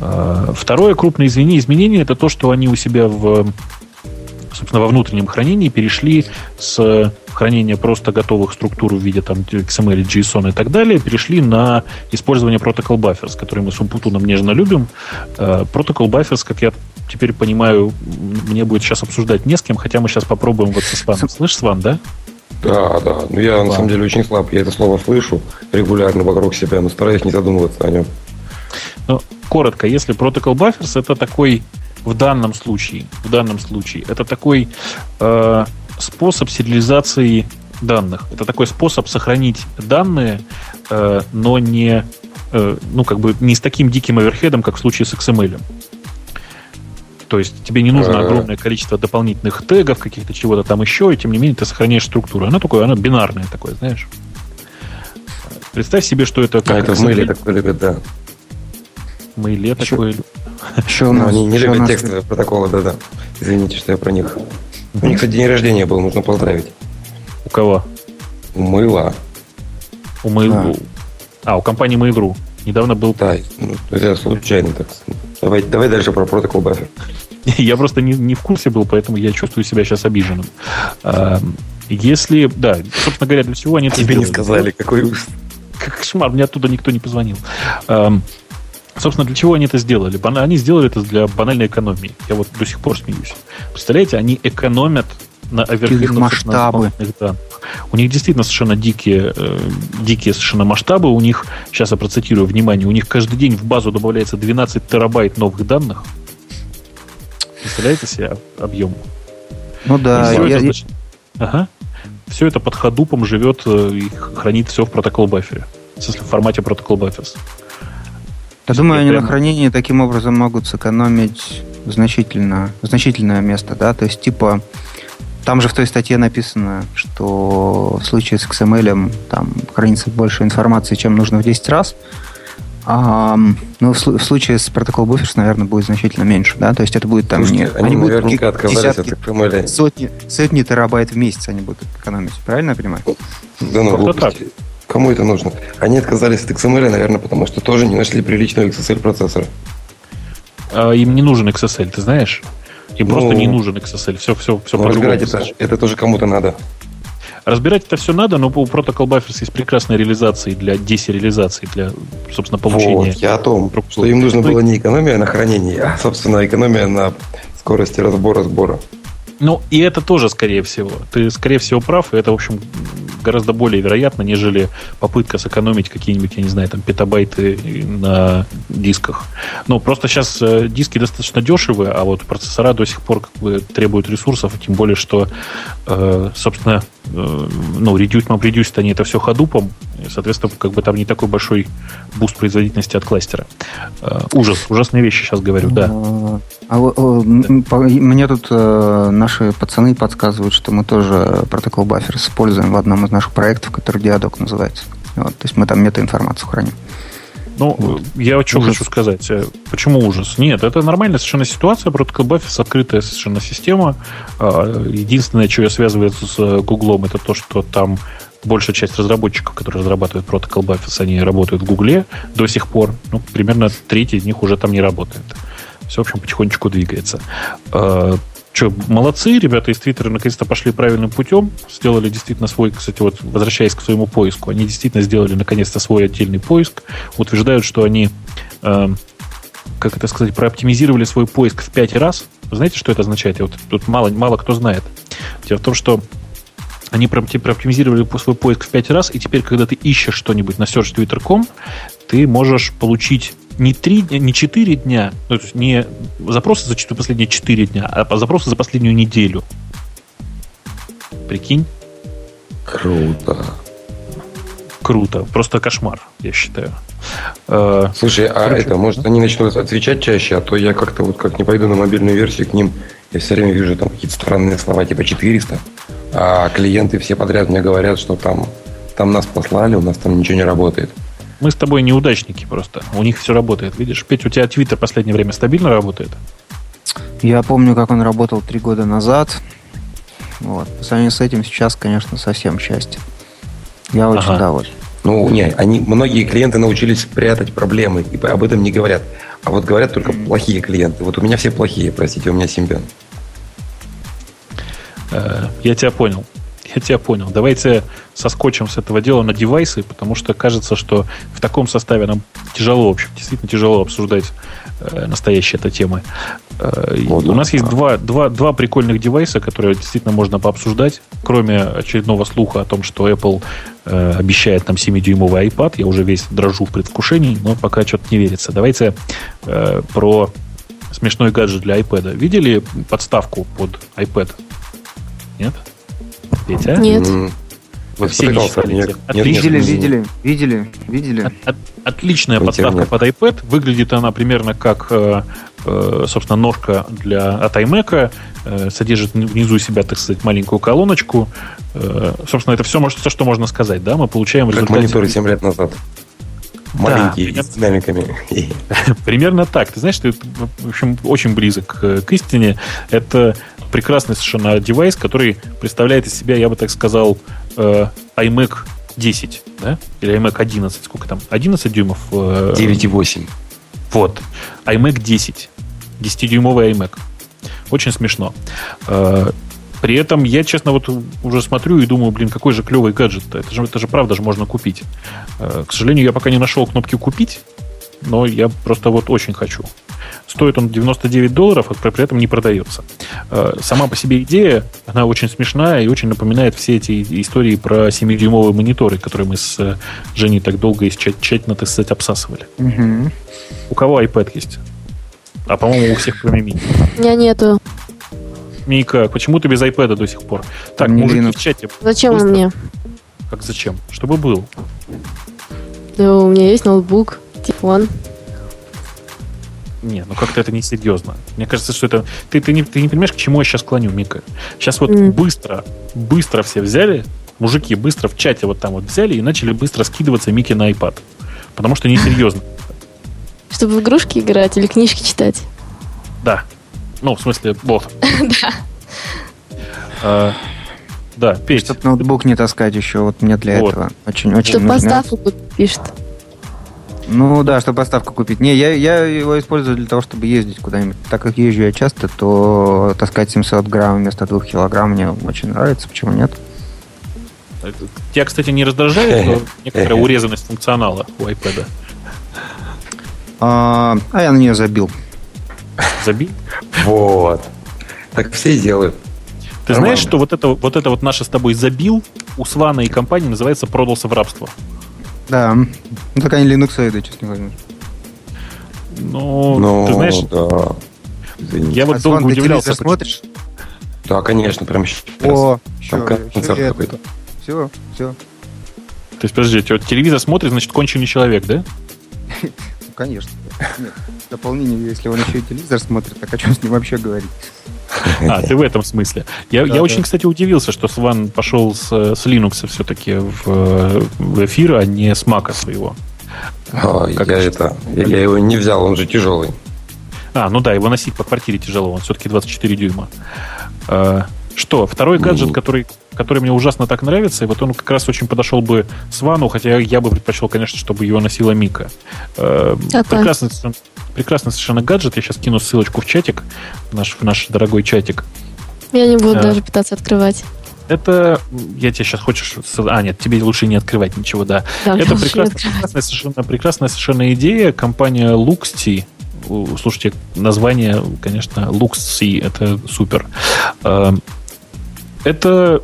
А, второе крупное изменение это то, что они у себя в собственно, во внутреннем хранении перешли с хранения просто готовых структур в виде там, XML, JSON и так далее, перешли на использование Protocol Buffers, который мы с Ubuntu нежно любим. А, Protocol Buffers, как я теперь понимаю, мне будет сейчас обсуждать не с кем, хотя мы сейчас попробуем вот со Сваном. Слышишь, Сван, да? Да, да. Ну, я Ладно. на самом деле очень слаб. Я это слово слышу регулярно вокруг себя, но стараюсь не задумываться о нем. Ну, коротко, если Protocol Buffers это такой в данном случае, в данном случае, это такой э, способ сериализации данных. Это такой способ сохранить данные, э, но не, э, ну, как бы не с таким диким оверхедом, как в случае с XML. То есть тебе не нужно огромное количество дополнительных тегов, каких-то чего-то там еще, и тем не менее ты сохраняешь структуру. Она такое, она бинарная такое, знаешь. Представь себе, что это как... А, это в мейле так любят, да. Мейле еще, такой. Еще у нас, они не любят нас... текстовые протоколы, да-да. Извините, что я про них. У них, кстати, день рождения был, нужно поздравить. У кого? У Мыла. У Mail.ru. А. а, у компании Mail.ru. Недавно был... Да, ну, это случайно так. Давай, давай дальше про протокол баффер. Я просто не, не в курсе был, поэтому я чувствую себя сейчас обиженным. А, если, да, собственно говоря, для чего они это Тебе не сказали, какой ужас. Кошмар, мне оттуда никто не позвонил. Собственно, для чего они это сделали? Они сделали это для банальной экономии. Я вот до сих пор смеюсь. Представляете, они экономят на оверхедных масштабы. данных. У них действительно совершенно дикие, э, дикие совершенно масштабы. У них, сейчас я процитирую, внимание, у них каждый день в базу добавляется 12 терабайт новых данных. Представляете себе объем? Ну да. Я, это, значит, ага. Все это под ходупом живет э, и хранит все в протокол баффере. В смысле, в формате протокол бафферс. Я думаю, они прямо... на хранении таким образом могут сэкономить значительно, значительное место, да, то есть типа там же в той статье написано, что в случае с XML там хранится больше информации, чем нужно в 10 раз. А, ну, в, в случае с протокол Buffers, наверное, будет значительно меньше, да? То есть это будет там Слушайте, не... Они, они наверняка отказались десятки, от XML. Сотни, сотни терабайт в месяц они будут экономить. Правильно я понимаю? Да ну, глупости. Кому это нужно? Они отказались от XML, наверное, потому что тоже не нашли приличного XSL процессора. А, им не нужен XSL, ты знаешь? Им ну, просто не нужен XSL. Все, все, все ну, разбирать это, это тоже кому-то надо. Разбирать это все надо, но у Protocol Buffers есть прекрасные реализации для десериализации, для, собственно, получения. Вот, я о том, что им нужно ну, было не экономия на хранении, а, собственно, экономия на скорости разбора сбора. Ну, и это тоже, скорее всего. Ты, скорее всего, прав, и это, в общем, гораздо более вероятно, нежели попытка сэкономить какие-нибудь, я не знаю, там, петабайты на дисках. Ну, просто сейчас э, диски достаточно дешевые, а вот процессора до сих пор как бы требуют ресурсов, тем более, что, э, собственно, э, ну, reduce, reduce они это все Hadoop ом, и, соответственно, как бы там не такой большой boost производительности от кластера. Ужас, ужасные вещи сейчас говорю, да. А, а, мне тут наши пацаны подсказывают, что мы тоже протокол баффер используем в одном из наших проектов, который Диадок называется. Вот, то есть мы там метаинформацию храним. Ну, вот. я о чем ужас. хочу сказать. Э, почему ужас? Нет, это нормальная совершенно ситуация. Protocol Buffers открытая совершенно система. А, единственное, что я связываю с Гуглом, это то, что там большая часть разработчиков, которые разрабатывают Protocol Buffers, они работают в Гугле до сих пор. Ну, примерно треть из них уже там не работает. Все, в общем, потихонечку двигается. Что, молодцы, ребята из Твиттера наконец-то пошли правильным путем, сделали действительно свой, кстати, вот возвращаясь к своему поиску, они действительно сделали наконец-то свой отдельный поиск, утверждают, что они, э, как это сказать, прооптимизировали свой поиск в пять раз. Знаете, что это означает? Я вот тут мало, мало кто знает. Дело в том, что они прооптимизировали свой поиск в пять раз, и теперь, когда ты ищешь что-нибудь на searchtwitter.com, ты можешь получить не, 3, не 4 дня, ну, то есть не запросы за последние 4 дня, а запросы за последнюю неделю. Прикинь? Круто. Круто. Просто кошмар, я считаю. Э, Слушай, а Короче, это, может, они начнут отвечать чаще, а то я как-то вот как не пойду на мобильную версию к ним, я все время вижу там какие-то странные слова, типа 400, а клиенты все подряд мне говорят, что там, там нас послали, у нас там ничего не работает. Мы с тобой неудачники просто. У них все работает. Видишь, Петь, у тебя Твиттер в последнее время стабильно работает? Я помню, как он работал три года назад. Вот. По сравнению с этим сейчас, конечно, совсем счастье. Я очень ага. доволен. Ну, не, они, многие клиенты научились прятать проблемы, и об этом не говорят. А вот говорят только плохие клиенты. Вот у меня все плохие, простите, у меня Symbian. Э, я тебя понял я тебя понял. Давайте соскочим с этого дела на девайсы, потому что кажется, что в таком составе нам тяжело, в общем, действительно тяжело обсуждать э, настоящие это темы. Э, вот, у нас есть два, два, два прикольных девайса, которые действительно можно пообсуждать, кроме очередного слуха о том, что Apple э, обещает нам 7-дюймовый iPad. Я уже весь дрожу в предвкушении, но пока что-то не верится. Давайте э, про смешной гаджет для iPad. Видели подставку под iPad? Нет? Петя? Нет. Вы все не читали. Нет, видели, нет, видели, видели, видели. От, от, отличная подставка под iPad. Выглядит она примерно как, э, э, собственно, ножка для, от iMac. Э, содержит внизу себя, так сказать, маленькую колоночку. Собственно, это все, все, что можно сказать. Да? Мы получаем как результате... мониторы 7 лет назад. Маленькие, да, с динамиками. Примерно так. Ты знаешь, ты, в общем, очень близок к истине. Это прекрасный совершенно девайс, который представляет из себя, я бы так сказал, э, iMac 10, да? Или iMac 11, сколько там? 11 дюймов? 9,8. Э, вот. iMac 10. 10-дюймовый iMac. Очень смешно. Э, при этом я, честно, вот уже смотрю и думаю, блин, какой же клевый гаджет -то. Это же, это же правда же можно купить. К сожалению, я пока не нашел кнопки «Купить», но я просто вот очень хочу. Стоит он 99 долларов, а при этом не продается. Э, сама по себе идея, она очень смешная и очень напоминает все эти истории про 7-дюймовые мониторы, которые мы с э, Женей так долго и тщательно, так сказать, обсасывали. Угу. У кого iPad есть? А, по-моему, у всех, кроме Мини. У меня нету. Мика, почему ты без iPad до сих пор? Так, не мужики в чате. Зачем он мне? Как зачем? Чтобы был. Да, у меня есть ноутбук, телефон. Не, ну как-то это несерьезно. Мне кажется, что это... Ты, ты, не, ты не понимаешь, к чему я сейчас клоню, Мика. Сейчас вот mm. быстро, быстро все взяли, мужики быстро в чате вот там вот взяли и начали быстро скидываться Мики на iPad. Потому что несерьезно. Чтобы в игрушки играть или книжки читать? Да. Ну, в смысле, вот. Да. А, да, Петь. Чтобы ноутбук не таскать еще, вот мне для этого очень-очень Чтобы поставку пишет. Ну да, чтобы поставку купить. Не, я, я его использую для того, чтобы ездить куда-нибудь. Так как езжу я часто, то таскать 700 грамм вместо 2 килограмм мне очень нравится. Почему нет? Тебя, кстати, не раздражает некоторая урезанность функционала у iPad? А, а я на нее забил. Забил? Вот. Так все делают. Ты Нормально. знаешь, что вот это, вот это вот наше с тобой забил у Свана и компании называется продался в рабство? Да. Ну, так они Linux честно не возьмешь. Ну, ну, ты знаешь, да. я вот а долго удивлялся. смотришь? Да, конечно, прям сейчас. О, Там концерт какой-то. Все, все. То есть, подожди, вот телевизор смотрит, значит, конченый человек, да? Конечно. Нет, дополнение, если он еще и телевизор смотрит, так о чем с ним вообще говорить? А, ты в этом смысле. Я, да, я да. очень, кстати, удивился, что Сван пошел с, с Linux все-таки в, в эфир, а не с Мака своего. А, как я, это, я, я его не взял, он же тяжелый. А, ну да, его носить по квартире тяжело, он все-таки 24 дюйма. А, что, второй гаджет, который, который мне ужасно так нравится, и вот он как раз очень подошел бы Свану, хотя я бы предпочел, конечно, чтобы его носила Мика. Э, прекрасный, прекрасный совершенно гаджет. Я сейчас кину ссылочку в чатик, в наш, в наш дорогой чатик. Я не буду а, даже пытаться открывать. Это, я тебе сейчас хочешь... А, нет, тебе лучше не открывать ничего, да. да это прекрасная, прекрасная, совершенно, прекрасная совершенно идея. Компания Luxti, слушайте, название, конечно, Luxi, это супер. А, это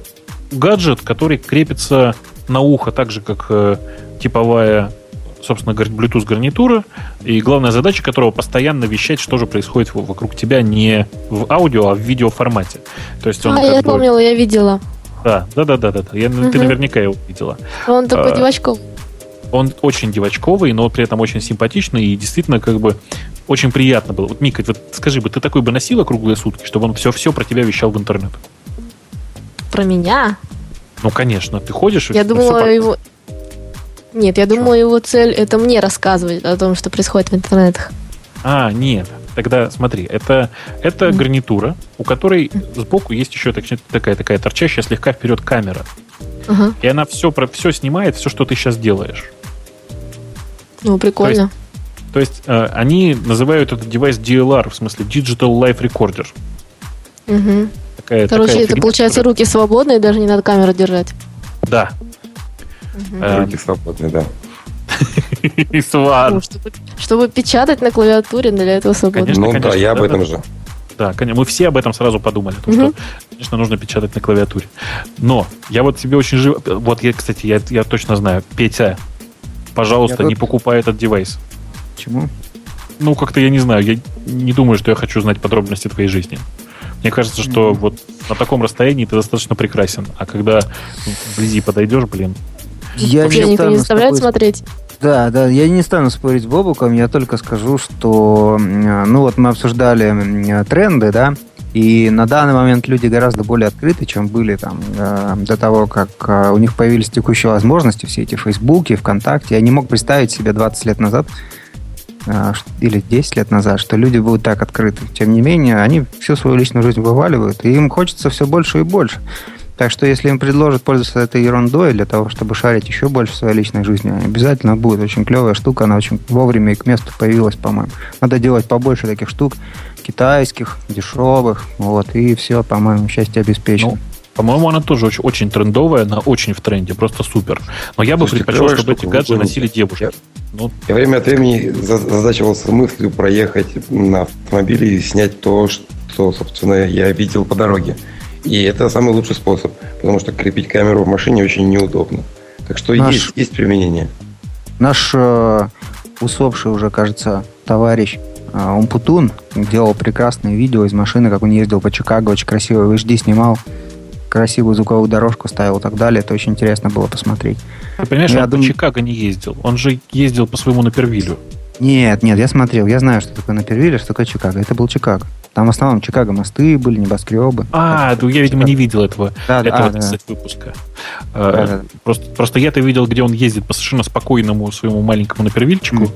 гаджет, который крепится на ухо так же, как э, типовая собственно, Bluetooth гарнитура, и главная задача которого постоянно вещать, что же происходит вокруг тебя не в аудио, а в видеоформате. То есть он а, я бы... помнила, я видела. Да, да, да, да, да. Я, угу. Ты наверняка его видела. Он такой а, девочковый. Он очень девочковый, но при этом очень симпатичный и действительно как бы очень приятно было. Вот, Мика, вот скажи бы, ты такой бы носила круглые сутки, чтобы он все-все про тебя вещал в интернет? Про меня? Ну, конечно. Ты ходишь... Я думала, его... Нет, я думала, его цель это мне рассказывать о том, что происходит в интернетах. А, нет. Тогда смотри, это, это mm. гарнитура, у которой сбоку есть еще такая, такая торчащая слегка вперед камера. Uh-huh. И она все, про, все снимает, все, что ты сейчас делаешь. Ну, прикольно. То есть, то есть э, они называют этот девайс DLR, в смысле Digital Life Recorder. Угу. Такая, Короче, такая это фигня, получается которая... руки свободные, даже не надо камеру держать. Да, Угу. Руки свободные, да. И свар. Чтобы, печатать на клавиатуре, для этого свободно. Ну да, я об этом же. Да, конечно, мы все об этом сразу подумали, потому угу. что, конечно, нужно печатать на клавиатуре. Но я вот себе очень живо... Вот я, кстати, я, я точно знаю. Петя, пожалуйста, я не тут... покупай этот девайс. Почему? Ну, как-то я не знаю. Я не думаю, что я хочу знать подробности твоей жизни. Мне кажется, что mm-hmm. вот на таком расстоянии ты достаточно прекрасен. А когда вблизи подойдешь, блин, я Вообще не никто не заставляет смотреть? Да, да, я не стану спорить с Бобуком, я только скажу, что, ну вот мы обсуждали тренды, да, И на данный момент люди гораздо более открыты, чем были там э, до того, как э, у них появились текущие возможности, все эти Фейсбуки, ВКонтакте. Я не мог представить себе 20 лет назад э, или 10 лет назад, что люди будут так открыты. Тем не менее, они всю свою личную жизнь вываливают, и им хочется все больше и больше. Так что если им предложат пользоваться этой ерундой для того, чтобы шарить еще больше в своей личной жизни, обязательно будет очень клевая штука. Она очень вовремя и к месту появилась, по-моему. Надо делать побольше таких штук китайских, дешевых, вот, и все, по-моему, счастье обеспечено. Ну, по-моему, она тоже очень, очень трендовая, она очень в тренде, просто супер. Но я бы Слушайте, предпочел, чтобы эти гаджеты носили девушки. Я, ну, я время от времени задачивался мыслью проехать на автомобиле и снять то, что, собственно, я видел по дороге. И это самый лучший способ, потому что крепить камеру в машине очень неудобно. Так что наш, есть, есть применение. Наш э, усопший уже, кажется, товарищ э, Умпутун делал прекрасное видео из машины, как он ездил по Чикаго, очень красиво в HD снимал, красивую звуковую дорожку ставил и так далее. Это очень интересно было посмотреть. Ты понимаешь, я он дум... по Чикаго не ездил. Он же ездил по своему Напервилю. Нет, нет, я смотрел. Я знаю, что такое Напервиль, что такое Чикаго. Это был Чикаго. Там в основном Чикаго мосты были, небоскребы. А, ну я, видимо, не видел этого, да, этого а, да. выпуска. А, да, да. Просто, просто я-то видел, где он ездит по совершенно спокойному своему маленькому напервильчику. Mm.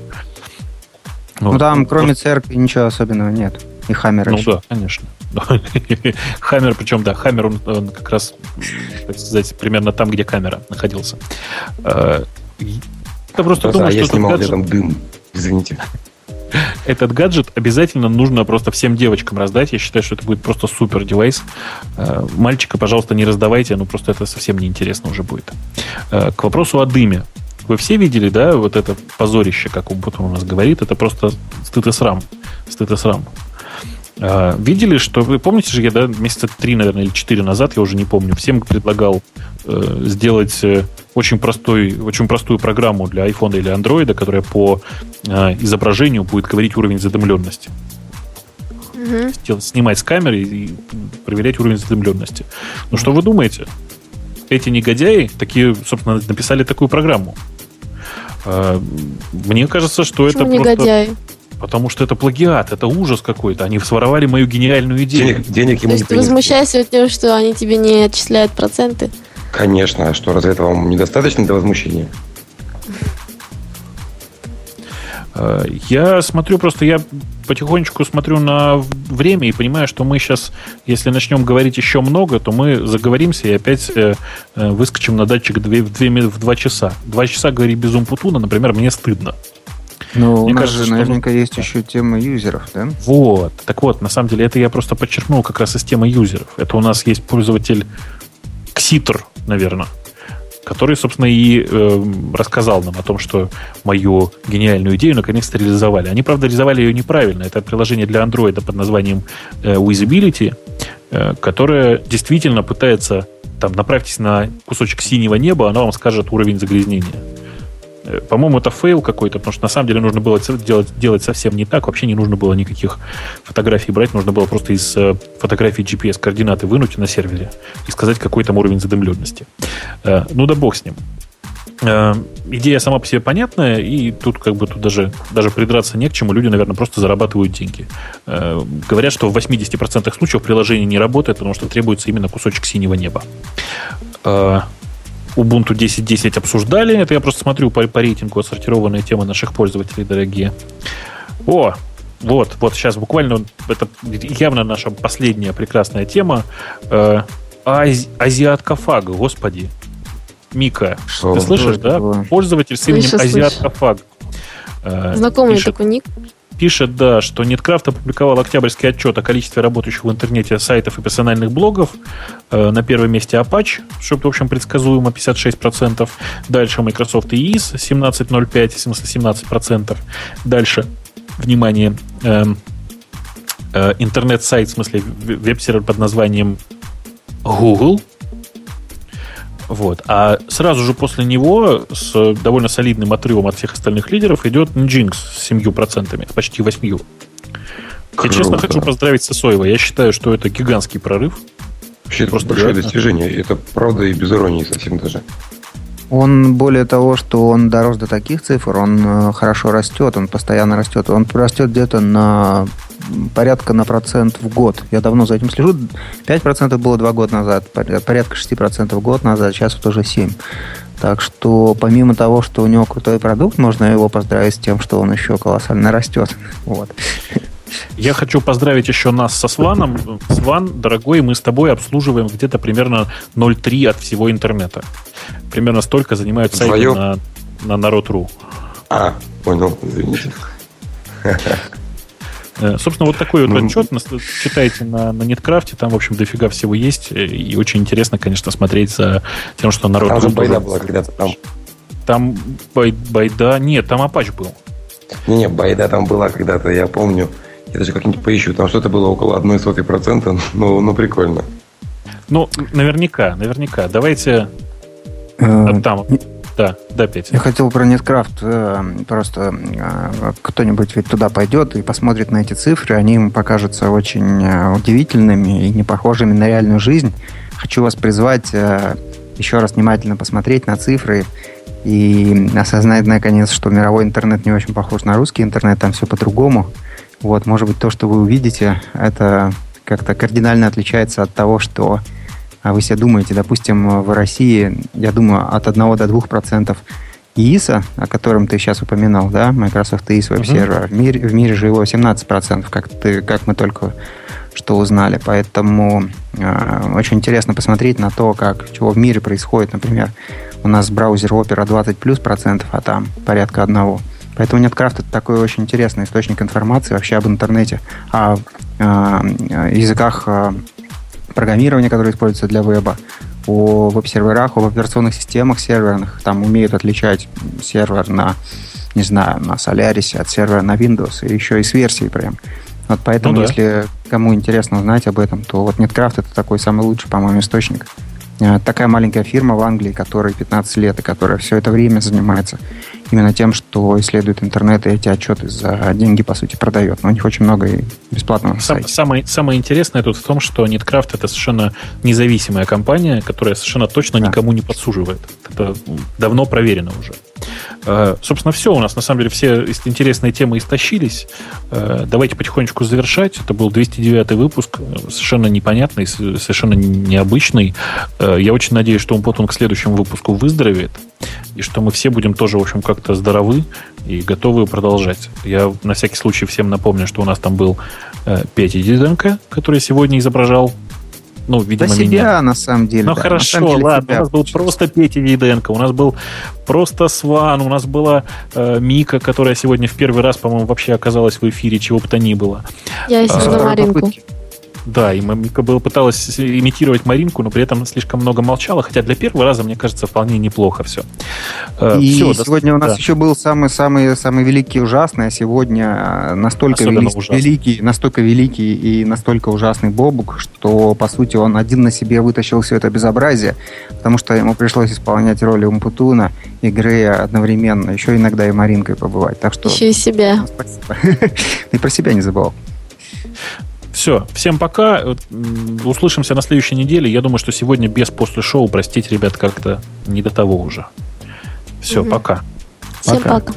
Вот. Ну там, кроме просто... церкви, ничего особенного нет. И Хаммер Ну еще. да, конечно. Хаммер, причем, да, Хаммер, он, он как раз, так сказать, примерно там, где камера находился. А, это просто думаю, а что я снимал где там дым, извините этот гаджет обязательно нужно просто всем девочкам раздать. Я считаю, что это будет просто супер девайс. Э, мальчика, пожалуйста, не раздавайте, ну просто это совсем неинтересно уже будет. Э, к вопросу о дыме. Вы все видели, да, вот это позорище, как потом у нас говорит, это просто стыд и срам. Стыд и срам. А, видели, что вы помните же, я да, месяца три, наверное, или четыре назад, я уже не помню, всем предлагал э, сделать э, очень, простой, очень простую программу для iPhone или Android, которая по э, изображению будет говорить уровень задымленности. Угу. Снимать с камеры и проверять уровень задымленности. Ну что вы думаете? Эти негодяи такие, собственно, написали такую программу. Э, мне кажется, что Почему это негодяи? просто... Потому что это плагиат, это ужас какой-то. Они своровали мою гениальную идею. Денег, денег ему То есть ты возмущаешься от того, что они тебе не отчисляют проценты? Конечно. А что, разве этого вам недостаточно для возмущения? Э, я смотрю просто, я потихонечку смотрю на время и понимаю, что мы сейчас, если начнем говорить еще много, то мы заговоримся и опять э, э выскочим на датчик 2, в, 2, в 2 часа. Два часа говорить без умпутуна, например, мне стыдно. Ну, у нас кажется, же наверняка что... есть еще тема юзеров, да? Вот. Так вот, на самом деле, это я просто подчеркнул как раз из темы юзеров. Это у нас есть пользователь Кситр, наверное, который, собственно, и э, рассказал нам о том, что мою гениальную идею наконец-то реализовали. Они, правда, реализовали ее неправильно. Это приложение для Android под названием э, Visibility, э, которое действительно пытается там, направьтесь на кусочек синего неба, оно вам скажет уровень загрязнения. Э, по-моему, это fail какой-то, потому что на самом деле нужно было делать, делать совсем не так. Вообще не нужно было никаких фотографий брать. Нужно было просто из э, фотографий GPS-координаты вынуть на сервере и сказать, какой там уровень задымленности. Э, ну да бог с ним. Идея сама по себе понятная, и тут как бы тут даже, даже придраться не к чему. Люди, наверное, просто зарабатывают деньги. Говорят, что в 80% случаев приложение не работает, потому что требуется именно кусочек синего неба. Ubuntu 10.10 обсуждали. Это я просто смотрю по, по рейтингу отсортированные темы наших пользователей, дорогие. О, вот, вот сейчас буквально это явно наша последняя прекрасная тема. Э, ази, азиатка фаг, господи. Мика, Что? ты слышишь, да? Пользователь с именем Азиатка фаг. Э, Знакомый пишет, такой ник пишет, да, что Неткрафт опубликовал октябрьский отчет о количестве работающих в интернете сайтов и персональных блогов. Э, на первом месте Apache, что, в общем, предсказуемо 56%. Дальше Microsoft и EIS 17,05, в смысле 17%. Дальше, внимание, э, э, интернет-сайт, в смысле веб-сервер под названием Google – вот. А сразу же после него с довольно солидным отрывом от всех остальных лидеров идет Nginx с 7%, почти 8%. Я честно хочу поздравить Сосоева. Я считаю, что это гигантский прорыв. Вообще, это просто большое достижение. Это правда и без иронии совсем даже. Он, более того, что он дорос до таких цифр, он э, хорошо растет, он постоянно растет. Он растет где-то на порядка на процент в год. Я давно за этим слежу. 5% было два года назад, порядка 6% в год назад, сейчас вот уже 7%. Так что помимо того, что у него крутой продукт, можно его поздравить с тем, что он еще колоссально растет. Вот. Я хочу поздравить еще нас со Сваном. Сван, дорогой, мы с тобой обслуживаем где-то примерно 0,3 от всего интернета. Примерно столько занимают сайты на, на народ.ру. А, понял, извините. Э, собственно, вот такой вот ну, отчет читайте на, на Неткрафте, там, в общем, дофига всего есть, э, и очень интересно, конечно, смотреть за тем, что народ... Там же байда была когда-то там. Там бай, байда... Нет, там Апач был. Не-не, байда там была когда-то, я помню. Я даже как-нибудь поищу. Там что-то было около одной сотой процента. Ну, ну, прикольно. Ну, наверняка, наверняка. Давайте э, там да, да, Петя. Я хотел про Неткрафт. Э, просто э, кто-нибудь ведь туда пойдет и посмотрит на эти цифры. Они ему покажутся очень э, удивительными и не похожими на реальную жизнь. Хочу вас призвать еще раз внимательно посмотреть на цифры и осознать, наконец, что мировой интернет не очень похож на русский интернет, там все по-другому. Вот, может быть, то, что вы увидите, это как-то кардинально отличается от того, что вы себе думаете, допустим, в России, я думаю, от 1 до 2 процентов ИИСа, о котором ты сейчас упоминал, да, Microsoft Web Server, uh-huh. в, мире, в мире же его 17 процентов, как, ты, как мы только что узнали. Поэтому э, очень интересно посмотреть на то, как, чего в мире происходит. Например, у нас браузер Opera 20 плюс процентов, а там порядка одного. Поэтому NetCraft это такой очень интересный источник информации вообще об интернете, о, о языках э, программирования, которое используется для веба, о веб-серверах, об операционных системах серверных. Там умеют отличать сервер на, не знаю, на Solaris от сервера на Windows, и еще и с версией прям. Вот поэтому, ну, да. если кому интересно узнать об этом, то вот NetCraft это такой самый лучший, по-моему, источник. Э, такая маленькая фирма в Англии, которой 15 лет, и которая все это время занимается именно тем, что исследует интернет и эти отчеты за деньги, по сути, продает. Но у них очень много бесплатного Сам, сайта. Самое, самое интересное тут в том, что NetCraft это совершенно независимая компания, которая совершенно точно да. никому не подсуживает. Это давно проверено уже. Э, собственно, все у нас, на самом деле, все интересные темы истощились. Э, давайте потихонечку завершать. Это был 209 выпуск, совершенно непонятный, совершенно необычный. Э, я очень надеюсь, что он потом к следующему выпуску выздоровеет, и что мы все будем тоже, в общем, как-то здоровы и готовы продолжать. Я на всякий случай всем напомню, что у нас там был Петя Диденко, который сегодня изображал ну, видимо, За себя, меня. на самом деле. Ну, да. хорошо, деле, ладно. У нас был просто Петя Диденко, у нас был просто Сван, у нас была э, Мика, которая сегодня в первый раз, по-моему, вообще оказалась в эфире, чего бы то ни было. Я сижу а, на Маринку. Попытки. Да, и Мика была, пыталась имитировать Маринку, но при этом слишком много молчала, хотя для первого раза, мне кажется, вполне неплохо все. Э, и все, сегодня до... у нас да. еще был самый-самый самый великий и ужасный, а сегодня э, настолько великий, великий, настолько великий и настолько ужасный Бобук, что, по сути, он один на себе вытащил все это безобразие, потому что ему пришлось исполнять роли Умпутуна и Грея одновременно, еще иногда и Маринкой побывать. Так что... Еще и себя. Спасибо. И про себя не забывал. Все, всем пока. Услышимся на следующей неделе. Я думаю, что сегодня без после шоу, простите, ребят, как-то не до того уже. Все, угу. пока. Всем пока. пока.